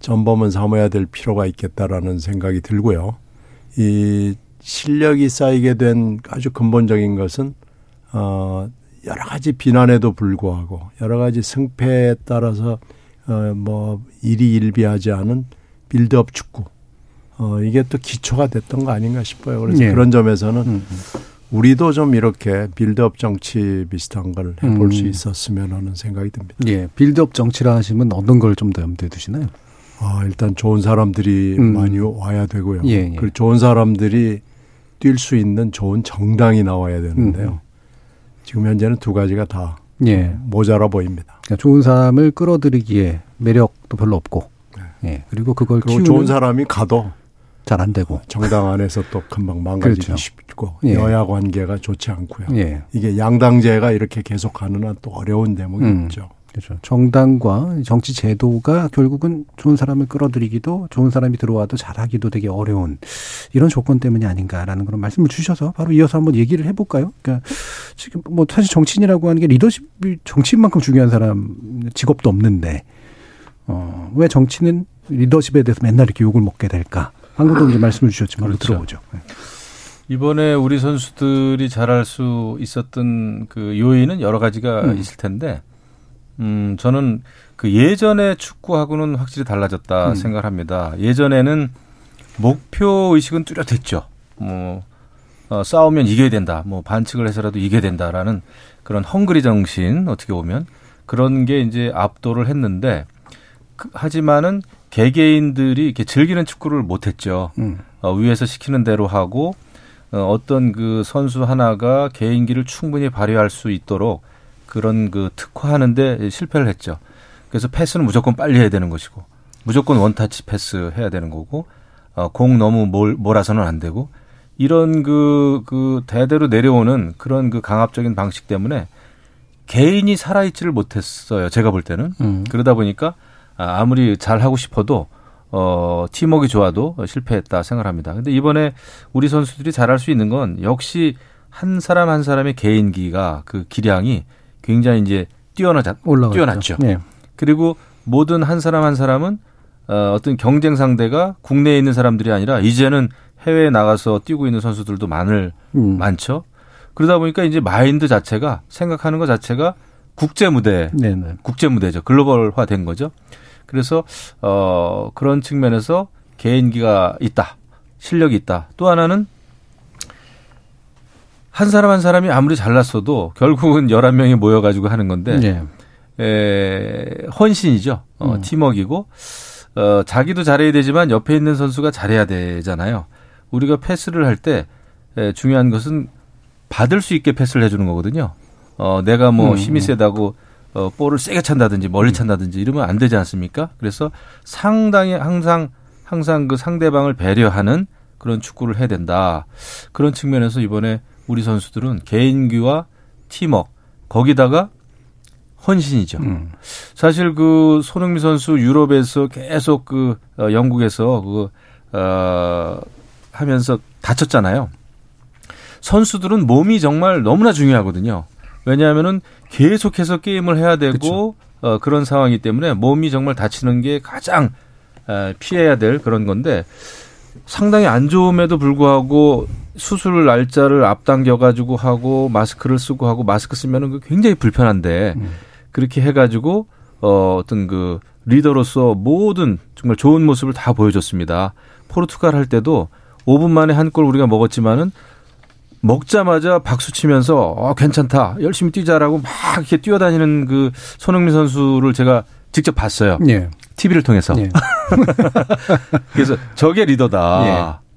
전범은 삼아야 될 필요가 있겠다라는 생각이 들고요. 이 실력이 쌓이게 된 아주 근본적인 것은 어 여러 가지 비난에도 불구하고 여러 가지 승패에 따라서 어 뭐 일희일비하지 않은 빌드업 축구. 어 이게 또 기초가 됐던 거 아닌가 싶어요. 그래서 예. 그런 점에서는 음. 우리도 좀 이렇게 빌드업 정치 비슷한 걸 해볼 음. 수 있었으면 하는 생각이 듭니다. 예. 빌드업 정치라 하시면 어떤 걸 좀 더 염두에 두시나요? 아, 일단 좋은 사람들이 음. 많이 와야 되고요. 예, 예. 그리고 좋은 사람들이 뛸 수 있는 좋은 정당이 나와야 되는데요. 음. 지금 현재는 두 가지가 다 예. 모자라 보입니다. 그러니까 좋은 사람을 끌어들이기에 매력도 별로 없고. 예. 그리고 그걸 그리고 키우는 좋은 사람이 가도 잘 안 되고. 정당 안에서 또 금방 망가지기 그렇죠. 쉽고 예. 여야 관계가 좋지 않고요. 예. 이게 양당제가 이렇게 계속 가는 한 또 어려운 대목이 음. 있죠. 그렇죠. 정당과 정치 제도가 결국은 좋은 사람을 끌어들이기도 좋은 사람이 들어와도 잘하기도 되게 어려운 이런 조건 때문이 아닌가라는 그런 말씀을 주셔서 바로 이어서 한번 얘기를 해볼까요? 그러니까 지금 뭐 사실 정치인이라고 하는 게 리더십이 정치인만큼 중요한 사람 직업도 없는데 어, 왜 정치는 리더십에 대해서 맨날 이렇게 욕을 먹게 될까? 방금도 이제 말씀을 주셨지만 그렇죠. 들어보죠. 이번에 우리 선수들이 잘할 수 있었던 그 요인은 여러 가지가 음. 있을 텐데, 음, 저는 그 예전의 축구하고는 확실히 달라졌다 음. 생각합니다. 예전에는 목표 의식은 뚜렷했죠. 뭐, 어, 싸우면 이겨야 된다. 뭐, 반칙을 해서라도 이겨야 된다라는 그런 헝그리 정신, 어떻게 보면. 그런 게 이제 압도를 했는데, 그, 하지만은 개개인들이 이렇게 즐기는 축구를 못했죠. 음. 어, 위에서 시키는 대로 하고 어, 어떤 그 선수 하나가 개인기를 충분히 발휘할 수 있도록 그런 그 특화하는데 실패를 했죠. 그래서 패스는 무조건 빨리 해야 되는 것이고 무조건 원타치 패스 해야 되는 거고 어, 공 너무 몰, 몰아서는 안 되고 이런 그, 그 대대로 내려오는 그런 그 강압적인 방식 때문에 개인이 살아있지를 못했어요. 제가 볼 때는. 음. 그러다 보니까 아, 아무리 잘 하고 싶어도 어, 팀워크 좋아도 실패했다 생각합니다. 근데 이번에 우리 선수들이 잘할 수 있는 건 역시 한 사람 한 사람의 개인기가 그 기량이 굉장히 이제 뛰어나자, 올라갔죠. 뛰어났죠. 네. 그리고 모든 한 사람 한 사람은 어, 어떤 경쟁 상대가 국내에 있는 사람들이 아니라 이제는 해외에 나가서 뛰고 있는 선수들도 많을 음. 많죠. 그러다 보니까 이제 마인드 자체가 생각하는 것 자체가 국제 무대 네네. 국제 무대죠. 글로벌화 된 거죠. 그래서 어 그런 측면에서 개인기가 있다. 실력이 있다. 또 하나는 한 사람 한 사람이 아무리 잘났어도 결국은 11명이 모여 가지고 하는 건데 네. 에, 헌신이죠. 어, 음. 팀워크이고 어, 자기도 잘해야 되지만 옆에 있는 선수가 잘해야 되잖아요. 우리가 패스를 할 때 중요한 것은 받을 수 있게 패스를 해주는 거거든요. 어, 내가 뭐 음, 힘이 음. 세다고 어, 볼을 세게 찬다든지 멀리 찬다든지 이러면 안 되지 않습니까? 그래서 상당히 항상 항상 그 상대방을 배려하는 그런 축구를 해야 된다. 그런 측면에서 이번에 우리 선수들은 개인기와 팀워크 거기다가 헌신이죠. 음. 사실 그 손흥민 선수 유럽에서 계속 그 어, 영국에서 그 어, 하면서 다쳤잖아요. 선수들은 몸이 정말 너무나 중요하거든요. 왜냐하면은 계속해서 게임을 해야 되고 어, 그런 상황이기 때문에 몸이 정말 다치는 게 가장 어, 피해야 될 그런 건데 상당히 안 좋음에도 불구하고 수술 날짜를 앞당겨 가지고 하고 마스크를 쓰고 하고 마스크 쓰면은 그 굉장히 불편한데 음. 그렇게 해 가지고 어, 어떤 그 리더로서 모든 정말 좋은 모습을 다 보여줬습니다. 포르투갈 할 때도 5분 만에 한 골 우리가 먹었지만은 먹자마자 박수 치면서 어, 괜찮다 열심히 뛰자라고 막 이렇게 뛰어다니는 그 손흥민 선수를 제가 직접 봤어요. 예. TV를 통해서. 예. 그래서 저게 리더다. 예.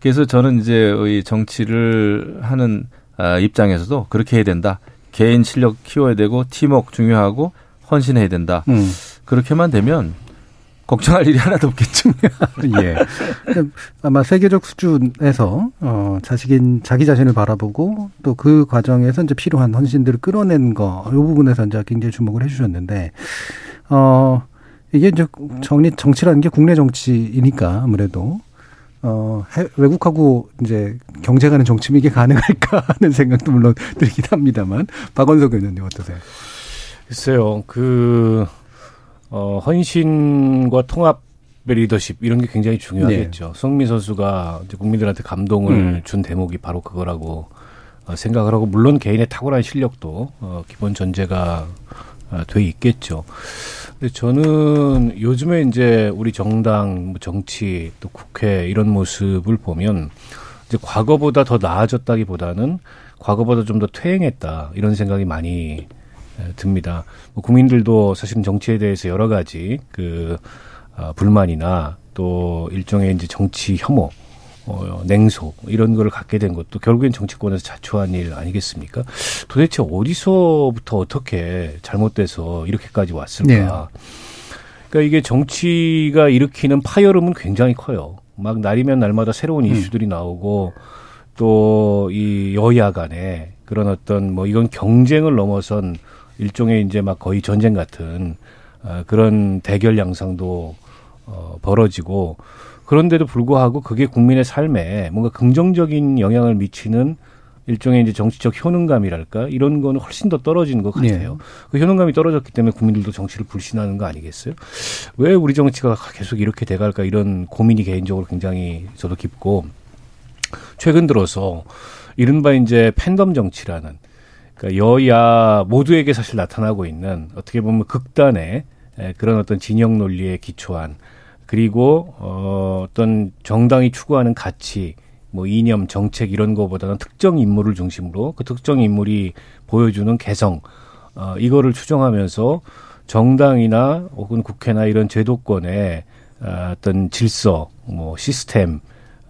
그래서 저는 이제 이 정치를 하는 아, 입장에서도 그렇게 해야 된다. 개인 실력 키워야 되고 팀워크 중요하고 헌신해야 된다. 음. 그렇게만 되면 걱정할 일이 하나도 없겠죠. 예. 아마 세계적 수준에서 어 자식인 자기 자신을 바라보고 또 그 과정에서 이제 필요한 헌신들을 끌어낸 거, 이 부분에서 이제 굉장히 주목을 해주셨는데 어 이게 이제 정리 정치라는 게 국내 정치이니까 아무래도 어 해- 외국하고 이제 경쟁하는 정치면 이게 가능할까 하는 생각도 물론 들긴 합니다만 박원석 의원님 어떠세요? 글쎄요, 그, 어, 헌신과 통합의 리더십, 이런 게 굉장히 중요하겠죠. 손흥민 선수가 이제 국민들한테 감동을 음. 준 대목이 바로 그거라고 어, 생각을 하고, 물론 개인의 탁월한 실력도, 어, 기본 전제가 어, 돼 있겠죠. 근데 저는 요즘에 이제 우리 정당, 뭐 정치, 또 국회 이런 모습을 보면 이제 과거보다 더 나아졌다기보다는 과거보다 좀 더 퇴행했다 이런 생각이 많이 에, 듭니다. 뭐 국민들도 사실은 정치에 대해서 여러 가지 그 어, 불만이나 또 일종의 이제 정치 혐오, 어, 냉소 이런 거를 갖게 된 것도 결국엔 정치권에서 자초한 일 아니겠습니까? 도대체 어디서부터 어떻게 잘못돼서 이렇게까지 왔을까? 네. 그러니까 이게 정치가 일으키는 파열음은 굉장히 커요. 막 날이면 날마다 새로운 이슈들이 나오고 또 이 여야 간에 그런 어떤 뭐 이건 경쟁을 넘어선 일종의 이제 막 거의 전쟁 같은 어, 그런 대결 양상도 어, 벌어지고 그런데도 불구하고 그게 국민의 삶에 뭔가 긍정적인 영향을 미치는 일종의 이제 정치적 효능감이랄까 이런 거는 훨씬 더 떨어지는 것 같아요. 그 효능감이 떨어졌기 때문에 국민들도 정치를 불신하는 거 아니겠어요? 왜 우리 정치가 계속 이렇게 돼갈까 이런 고민이 개인적으로 굉장히 저도 깊고 최근 들어서 이른바 이제 팬덤 정치라는 그러니까 여야 모두에게 사실 나타나고 있는 어떻게 보면 극단의 에, 그런 어떤 진영 논리에 기초한 그리고 어, 어떤 정당이 추구하는 가치 뭐 이념 정책 이런 거보다는 특정 인물을 중심으로 그 특정 인물이 보여주는 개성 어, 이거를 추정하면서 정당이나 혹은 국회나 이런 제도권의 어, 어떤 질서 뭐 시스템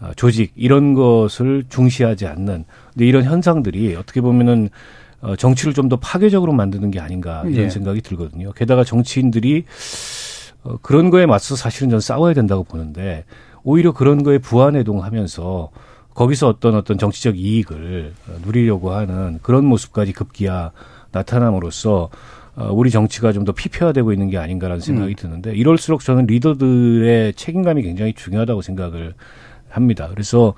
어, 조직 이런 것을 중시하지 않는 근데 이런 현상들이 어떻게 보면은 어, 정치를 좀 더 파괴적으로 만드는 게 아닌가 이런 예. 생각이 들거든요. 게다가 정치인들이 어, 그런 거에 맞서 사실은 저는 싸워야 된다고 보는데 오히려 그런 거에 부안해동하면서 거기서 어떤 어떤 정치적 이익을 어, 누리려고 하는 그런 모습까지 급기야 나타남으로써 어, 우리 정치가 좀 더 피폐화되고 있는 게 아닌가라는 생각이 음. 드는데 이럴수록 저는 리더들의 책임감이 굉장히 중요하다고 생각을 합니다. 그래서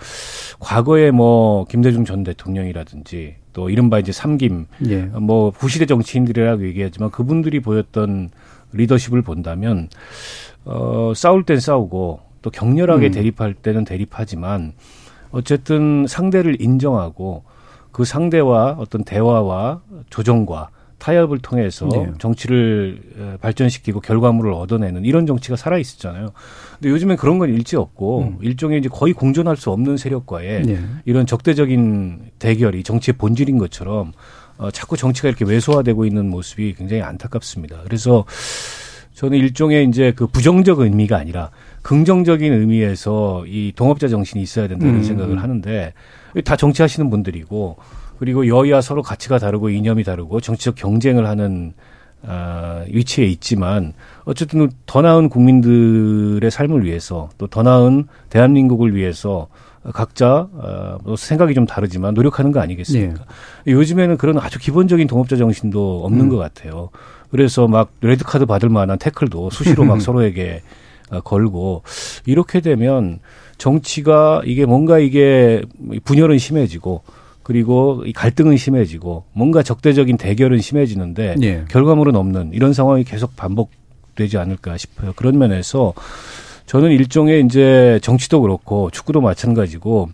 과거에 뭐 김대중 전 대통령이라든지 또 이른바 이제 삼김 예. 뭐 구시대 정치인들이라고 얘기하지만 그분들이 보였던 리더십을 본다면 어 싸울 땐 싸우고 또 격렬하게 음. 대립할 때는 대립하지만 어쨌든 상대를 인정하고 그 상대와 어떤 대화와 조정과 타협을 통해서 네. 정치를 발전시키고 결과물을 얻어내는 이런 정치가 살아 있었잖아요. 근데 요즘엔 그런 건 일지 없고 음. 일종의 이제 거의 공존할 수 없는 세력과의 네. 이런 적대적인 대결이 정치의 본질인 것처럼 어, 자꾸 정치가 이렇게 왜소화되고 있는 모습이 굉장히 안타깝습니다. 그래서 저는 일종의 이제 그 부정적 의미가 아니라 긍정적인 의미에서 이 동업자 정신이 있어야 된다는 음. 생각을 하는데 다 정치하시는 분들이고 그리고 여야 서로 가치가 다르고 이념이 다르고 정치적 경쟁을 하는 아, 위치에 있지만 어쨌든 더 나은 국민들의 삶을 위해서 또 더 나은 대한민국을 위해서 각자 어, 뭐 생각이 좀 다르지만 노력하는 거 아니겠습니까? 네. 요즘에는 그런 아주 기본적인 동업자 정신도 없는 음. 것 같아요. 그래서 막 레드 카드 받을 만한 태클도 수시로 막 서로에게 어, 걸고 이렇게 되면 정치가 이게 뭔가 이게 분열은 심해지고 그리고 이 갈등은 심해지고 뭔가 적대적인 대결은 심해지는데 예. 결과물은 없는 이런 상황이 계속 반복 되지 않을까 싶어요. 그런 면에서 저는 일종의 이제 정치도 그렇고 축구도 마찬가지고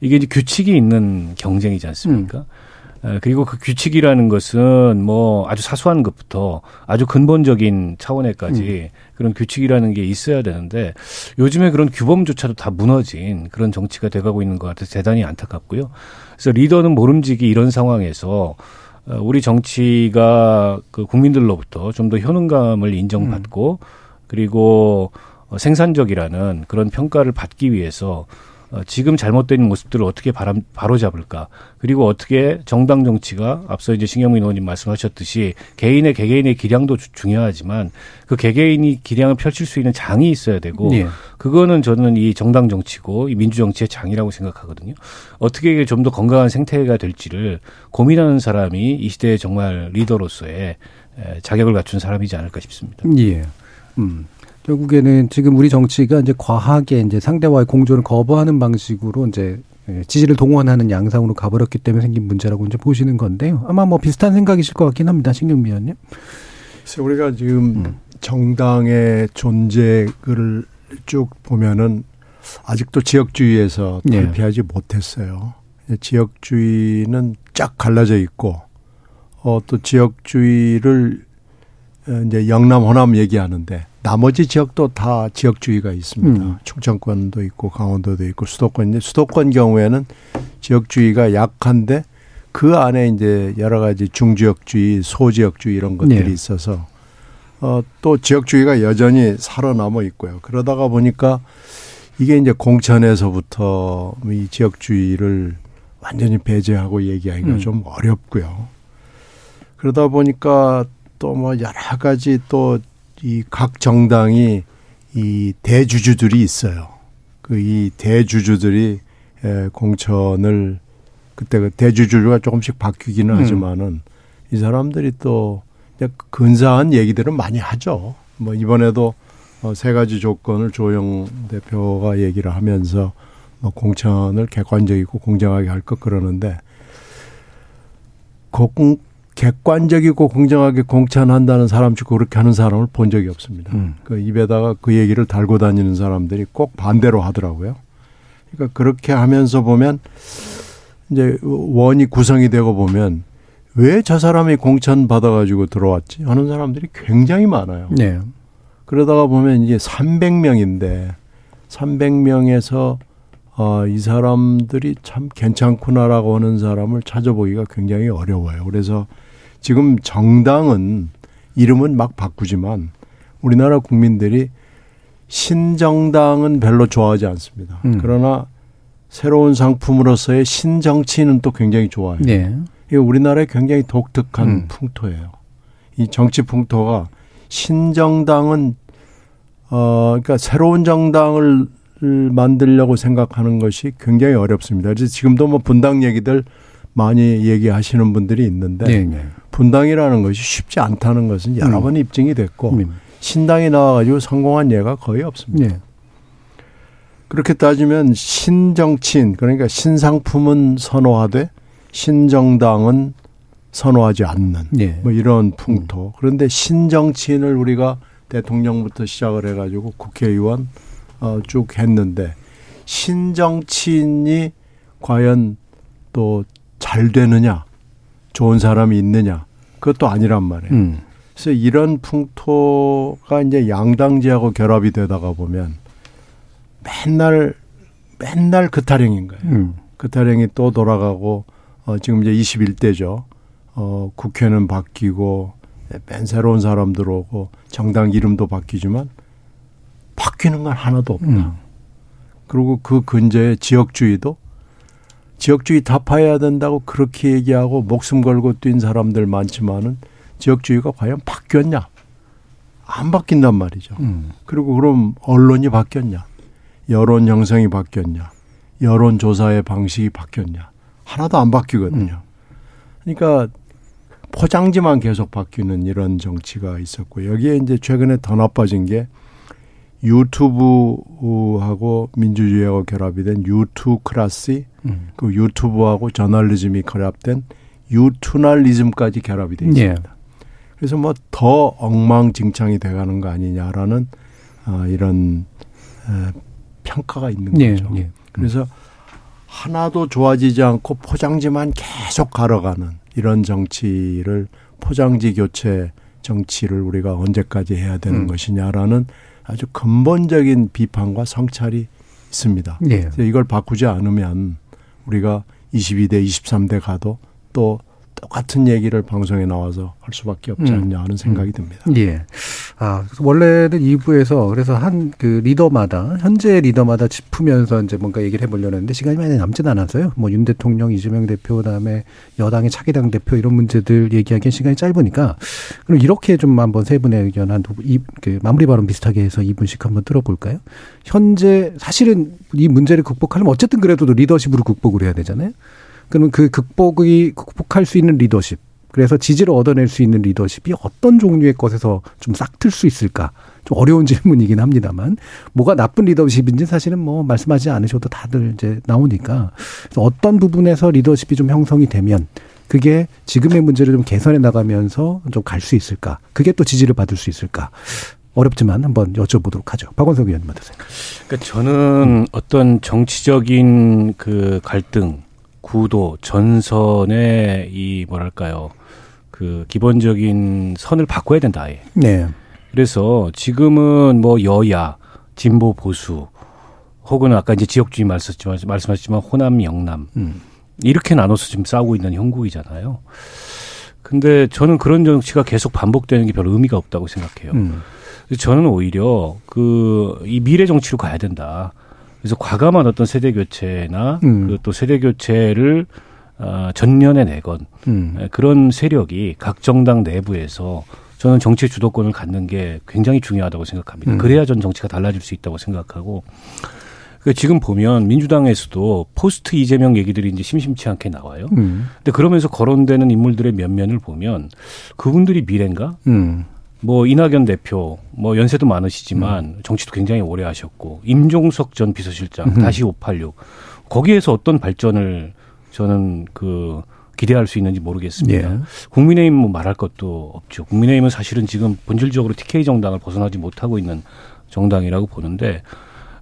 이게 이제 규칙이 있는 경쟁이지 않습니까? 음. 그리고 그 규칙이라는 것은 뭐 아주 사소한 것부터 아주 근본적인 차원에까지 음. 그런 규칙이라는 게 있어야 되는데 요즘에 그런 규범조차도 다 무너진 그런 정치가 돼가고 있는 것 같아서 대단히 안타깝고요. 그래서 리더는 모름지기 이런 상황에서 어, 우리 정치가 그 국민들로부터 좀 더 효능감을 인정받고 음. 그리고 어, 생산적이라는 그런 평가를 받기 위해서 어, 지금 잘못된 모습들을 어떻게 바람, 바로잡을까 그리고 어떻게 정당 정치가 앞서 이제 신경민 의원님 말씀하셨듯이 개인의 개개인의 기량도 주, 중요하지만 그 개개인이 기량을 펼칠 수 있는 장이 있어야 되고 네. 그거는 저는 이 정당 정치고 이 민주 정치의 장이라고 생각하거든요. 어떻게 좀 더 건강한 생태가 될지를 고민하는 사람이 이 시대의 정말 리더로서의 자격을 갖춘 사람이지 않을까 싶습니다. 예. 음. 결국에는 지금 우리 정치가 이제 과하게 이제 상대와의 공존을 거부하는 방식으로 이제 예, 지지를 동원하는 양상으로 가버렸기 때문에 생긴 문제라고 이제 보시는 건데요. 아마 뭐 비슷한 생각이실 것 같긴 합니다. 신경미 의원님. 우리가 지금 음. 정당의 존재를 쭉 보면은 아직도 지역주의에서 네. 탈피하지 네. 못했어요. 지역주의는 쫙 갈라져 있고, 어, 또 지역주의를 어, 이제 영남, 호남 얘기하는데 나머지 지역도 다 지역주의가 있습니다. 음. 충청권도 있고 강원도도 있고 수도권인데 수도권 경우에는 지역주의가 약한데 그 안에 이제 여러 가지 중지역주의, 소지역주의 이런 것들이 네. 있어서 어, 또 지역주의가 여전히 살아남아 있고요. 그러다가 보니까 이게 이제 공천에서부터 이 지역주의를 완전히 배제하고 얘기하기가 음. 좀 어렵고요. 그러다 보니까 또 뭐 여러 가지 또 이 각 정당이 이 대주주들이 있어요. 그 이 대주주들이 에 공천을 그때 그 대주주가 조금씩 바뀌기는 음. 하지만은 이 사람들이 또 근사한 얘기들은 많이 하죠. 뭐 이번에도 어세 가지 조건을 조영 대표가 얘기를 하면서 뭐 공천을 객관적이고 공정하게 할 것 그러는데 공, 객관적이고 공정하게 공천한다는 사람 치고 그렇게 하는 사람을 본 적이 없습니다. 음. 그 입에다가 그 얘기를 달고 다니는 사람들이 꼭 반대로 하더라고요. 그러니까 그렇게 하면서 보면 이제 원이 구성이 되고 보면 왜 저 사람이 공천 받아가지고 들어왔지 하는 사람들이 굉장히 많아요. 네. 그러다가 보면 이제 300명인데 300명에서 어, 이 사람들이 참 괜찮구나라고 하는 사람을 찾아보기가 굉장히 어려워요. 그래서 지금 정당은 이름은 막 바꾸지만 우리나라 국민들이 신정당은 별로 좋아하지 않습니다. 음. 그러나 새로운 상품으로서의 신정치는 또 굉장히 좋아해요. 네. 이게 우리나라의 굉장히 독특한 음. 풍토예요. 이 정치 풍토가 신정당은 어 그러니까 새로운 정당을 만들려고 생각하는 것이 굉장히 어렵습니다. 그래서 지금도 뭐 분당 얘기들 많이 얘기하시는 분들이 있는데 네, 네. 분당이라는 것이 쉽지 않다는 것은 여러 음. 번 입증이 됐고 음. 신당이 나와가지고 성공한 예가 거의 없습니다. 네. 그렇게 따지면 신정치인 그러니까 신상품은 선호하되 신정당은 선호하지 않는 네. 뭐 이런 풍토. 그런데 신정치인을 우리가 대통령부터 시작을 해가지고 국회의원 어, 쭉 했는데 신정치인이 과연 또 잘 되느냐, 좋은 사람이 있느냐, 그것도 아니란 말이에요. 음. 그래서 이런 풍토가 이제 양당제하고 결합이 되다가 보면 맨날 맨날 그 타령인 거예요. 음. 그 타령이 또 돌아가고 어 지금 이제 21대죠. 어 국회는 바뀌고 맨 새로운 사람 들어오고 정당 이름도 바뀌지만 바뀌는 건 하나도 없다. 음. 그리고 그 근처에 지역주의도 지역주의 타파해야 된다고 그렇게 얘기하고 목숨 걸고 뛴 사람들 많지만은 지역주의가 과연 바뀌었냐? 안 바뀐단 말이죠. 음. 그리고 그럼 언론이 바뀌었냐? 여론 형성이 바뀌었냐? 여론 조사의 방식이 바뀌었냐? 하나도 안 바뀌거든요. 그러니까 포장지만 계속 바뀌는 이런 정치가 있었고 여기에 이제 최근에 더 나빠진 게 유튜브하고 민주주의하고 결합이 된 유투크라시 음. 그 유튜브하고 저널리즘이 결합된 유투널리즘까지 결합이 돼 있습니다. 예. 그래서 뭐 더 엉망진창이 돼가는 거 아니냐라는 아, 이런 에, 평가가 있는 예. 거죠. 예. 그래서 하나도 좋아지지 않고 포장지만 계속 갈아가는 이런 정치를 포장지 교체 정치를 우리가 언제까지 해야 되는 음. 것이냐라는 아주 근본적인 비판과 성찰이 있습니다. 예. 이걸 바꾸지 않으면 우리가 22대, 23대 가도 또 똑같은 얘기를 방송에 나와서 할 수밖에 없지 음. 않냐 하는 생각이 듭니다. 예. 아, 그래서 원래는 2부에서 그래서 한 그 리더마다 현재 리더마다 짚으면서 이제 뭔가 얘기를 해보려고 했는데 시간이 많이 남진 않아서요. 뭐 윤 대통령, 이재명 대표, 그다음에 여당의 차기당 대표 이런 문제들 얘기하기엔 시간이 짧으니까 그럼 이렇게 좀 한번 세 분의 의견 한두그 마무리 발언 비슷하게 해서 2분씩 한번 들어볼까요? 현재 사실은 이 문제를 극복하려면 어쨌든 그래도 리더십으로 극복을 해야 되잖아요. 그러면 그 극복이 극복할 수 있는 리더십 그래서 지지를 얻어낼 수 있는 리더십이 어떤 종류의 것에서 좀 싹틀 수 있을까? 좀 어려운 질문이긴 합니다만 뭐가 나쁜 리더십인지 사실은 뭐 말씀하지 않으셔도 다들 이제 나오니까 어떤 부분에서 리더십이 좀 형성이 되면 그게 지금의 문제를 좀 개선해 나가면서 좀 갈 수 있을까? 그게 또 지지를 받을 수 있을까? 어렵지만 한번 여쭤보도록 하죠. 박원석 의원님 어떠세요? 그러니까 저는 어떤 정치적인 그 갈등, 구도, 전선의 이 뭐랄까요. 그 기본적인 선을 바꿔야 된다. 아예. 네. 그래서 지금은 뭐 여야, 진보 보수 혹은 아까 이제 지역주의 말씀하셨지만, 말씀하셨지만 호남 영남 음. 이렇게 나눠서 지금 싸우고 있는 형국이잖아요. 근데 저는 그런 정치가 계속 반복되는 게별 의미가 없다고 생각해요. 음. 저는 오히려 그 이 미래 정치로 가야 된다. 그래서 과감한 어떤 세대 교체나 음. 그또 세대 교체를 어, 전면에 내건 음. 에, 그런 세력이 각 정당 내부에서 저는 정치 주도권을 갖는 게 굉장히 중요하다고 생각합니다. 음. 그래야 전 정치가 달라질 수 있다고 생각하고 그 지금 보면 민주당에서도 포스트 이재명 얘기들이 이제 심심치 않게 나와요. 음. 근데 그러면서 거론되는 인물들의 면면을 보면 그분들이 미래인가? 음. 뭐 이낙연 대표 뭐 연세도 많으시지만 정치도 굉장히 오래 하셨고 임종석 전 비서실장 음. 다시 586 거기에서 어떤 발전을 저는 그 기대할 수 있는지 모르겠습니다. 예. 국민의힘 뭐 말할 것도 없죠. 국민의힘은 사실은 지금 본질적으로 TK 정당을 벗어나지 못하고 있는 정당이라고 보는데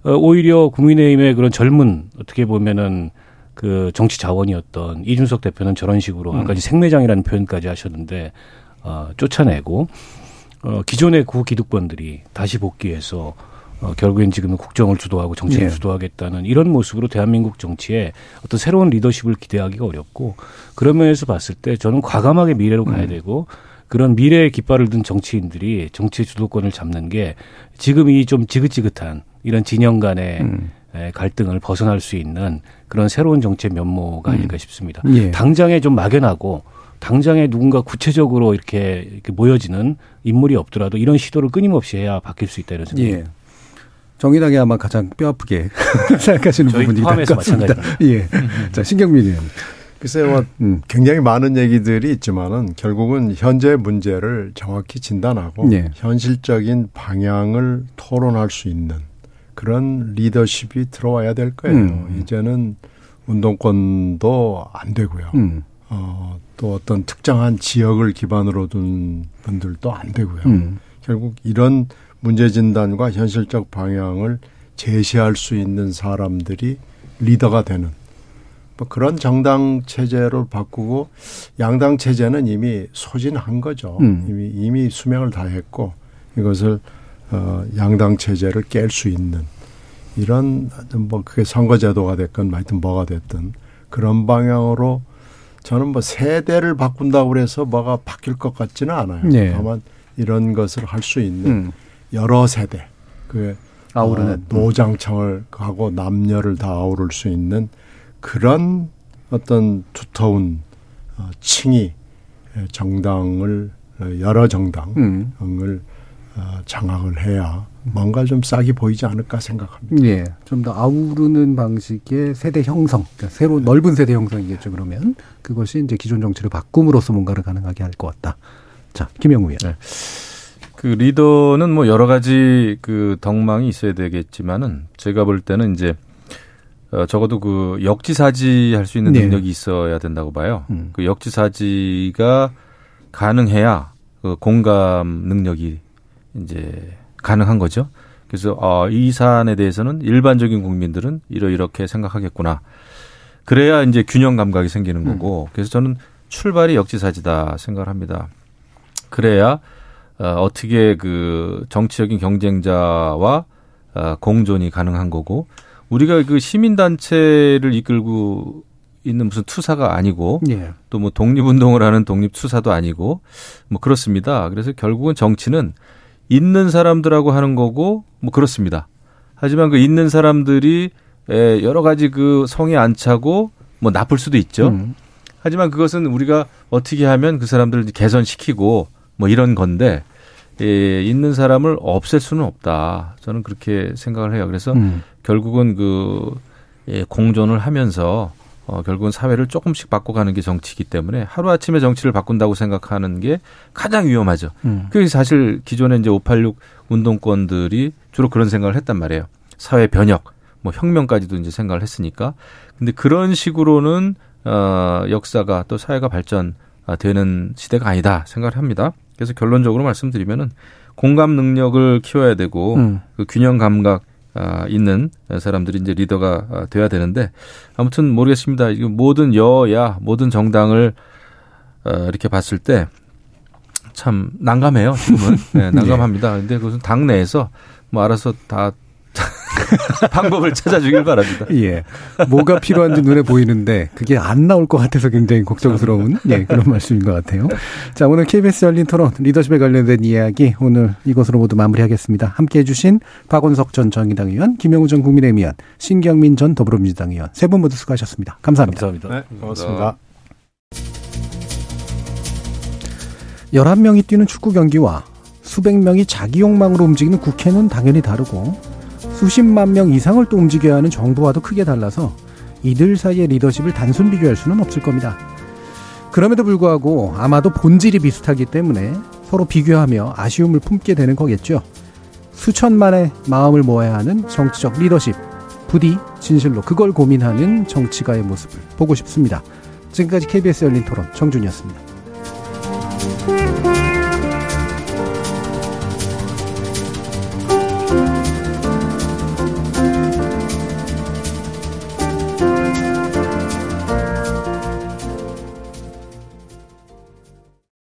어, 오히려 국민의힘의 그런 젊은 어떻게 보면은 그 정치 자원이었던 이준석 대표는 저런 식으로 아까 지 생매장이라는 표현까지 하셨는데 어, 쫓아내고 어, 기존의 구 기득권들이 다시 복귀해서 어, 결국엔 지금은 국정을 주도하고 정치를 예. 주도하겠다는 이런 모습으로 대한민국 정치에 어떤 새로운 리더십을 기대하기가 어렵고 그런 면에서 봤을 때 저는 과감하게 미래로 가야 되고 그런 미래의 깃발을 든 정치인들이 정치 주도권을 잡는 게 지금 이 좀 지긋지긋한 이런 진영 간의 음. 에, 갈등을 벗어날 수 있는 그런 새로운 정치의 면모가 아닐까 싶습니다. 예. 당장에 좀 막연하고 당장에 누군가 구체적으로 이렇게, 이렇게 모여지는 인물이 없더라도 이런 시도를 끊임없이 해야 바뀔 수 있다 이런 생각입니다. 예. 정의당이 아마 가장 뼈아프게 생각하시는 부분이 포함해서 같습니다. 예. 자, 신경민 의원. 글쎄요, 음. 굉장히 많은 얘기들이 있지만은 결국은 현재 문제를 정확히 진단하고 네. 현실적인 방향을 토론할 수 있는 그런 리더십이 들어와야 될 거예요. 음. 이제는 운동권도 안 되고요. 음. 어, 또 어떤 특정한 지역을 기반으로 둔 분들도 안 되고요. 음. 결국 이런 문제 진단과 현실적 방향을 제시할 수 있는 사람들이 리더가 되는 뭐 그런 정당 체제로 바꾸고 양당 체제는 이미 소진한 거죠. 음. 이미 이미 수명을 다했고 이것을 어 양당 체제를 깰 수 있는 이런 뭐 그게 선거제도가 됐건 하여튼 뭐가 됐든 그런 방향으로 저는 뭐 세대를 바꾼다고 그래서 뭐가 바뀔 것 같지는 않아요. 네. 다만 이런 것을 할 수 있는 음. 여러 세대 그 아우르는 어, 노장청을 하고 남녀를 다 아우를 수 있는 그런 어떤 두터운 어, 층이 정당을 여러 정당을 음. 어, 장악을 해야 뭔가 좀 싹이 보이지 않을까 생각합니다. 예. 좀 더 아우르는 방식의 세대 형성, 그러니까 새로 넓은 세대 형성이겠죠. 그러면 그것이 이제 기존 정치를 바꿈으로써 뭔가를 가능하게 할 것 같다. 자, 김영우 의원. 네. 그 리더는 뭐 여러 가지 그 덕망이 있어야 되겠지만은 제가 볼 때는 이제 어, 적어도 그 역지사지 할 수 있는 네. 능력이 있어야 된다고 봐요. 음. 그 역지사지가 가능해야 그 공감 능력이 이제 가능한 거죠. 그래서 어, 이 사안에 대해서는 일반적인 국민들은 이러 이렇게 생각하겠구나. 그래야 이제 균형 감각이 생기는 거고. 음. 그래서 저는 출발이 역지사지다 생각을 합니다. 그래야 어, 어떻게 그 정치적인 경쟁자와 어, 공존이 가능한 거고 우리가 그 시민단체를 이끌고 있는 무슨 투사가 아니고 예. 또뭐 독립운동을 하는 독립투사도 아니고 뭐 그렇습니다. 그래서 결국은 정치는 있는 사람들하고 하는 거고 뭐 그렇습니다. 하지만 그 있는 사람들이 여러 가지 그 성에 안 차고 뭐 나쁠 수도 있죠. 음. 하지만 그것은 우리가 어떻게 하면 그 사람들을 개선시키고 뭐 이런 건데 예, 있는 사람을 없앨 수는 없다. 저는 그렇게 생각을 해요. 그래서 음. 결국은 그 예, 공존을 하면서 어, 결국은 사회를 조금씩 바꿔가는 게 정치이기 때문에 하루아침에 정치를 바꾼다고 생각하는 게 가장 위험하죠. 음. 그게 사실 기존에 이제 586 운동권들이 주로 그런 생각을 했단 말이에요. 사회 변혁, 뭐 혁명까지도 이제 생각을 했으니까. 근데 그런 식으로는 어, 역사가 또 사회가 발전되는 시대가 아니다 생각을 합니다. 그래서 결론적으로 말씀드리면은 공감 능력을 키워야 되고 음. 그 균형 감각 아, 있는 사람들이 이제 리더가 아, 돼야 되는데 아무튼 모르겠습니다. 모든 여야 모든 정당을 어, 이렇게 봤을 때 참 난감해요. 지금은 네, 난감합니다. 근데 그것은 당 내에서 뭐 알아서 다 방법을 찾아주길 바랍니다. 예. 뭐가 필요한지 눈에 보이는데 그게 안 나올 것 같아서 굉장히 걱정스러운 예, 그런 말씀인 것 같아요. 자, 오늘 KBS 열린 토론 리더십에 관련된 이야기 오늘 이것으로 모두 마무리하겠습니다. 함께 해주신 박원석 전 정의당 의원, 김영우 전 국민의힘 의원, 신경민 전 더불어민주당 의원 세 분 모두 수고하셨습니다. 감사합니다. 감사합니다. 네, 고맙습니다. 11명이 뛰는 축구 경기와 수백 명이 자기 욕망으로 움직이는 국회는 당연히 다르고 수십만 명 이상을 또 움직여야 하는 정부와도 크게 달라서 이들 사이의 리더십을 단순 비교할 수는 없을 겁니다. 그럼에도 불구하고 아마도 본질이 비슷하기 때문에 서로 비교하며 아쉬움을 품게 되는 거겠죠. 수천만의 마음을 모아야 하는 정치적 리더십. 부디 진실로 그걸 고민하는 정치가의 모습을 보고 싶습니다. 지금까지 KBS 열린 토론 정준이었습니다.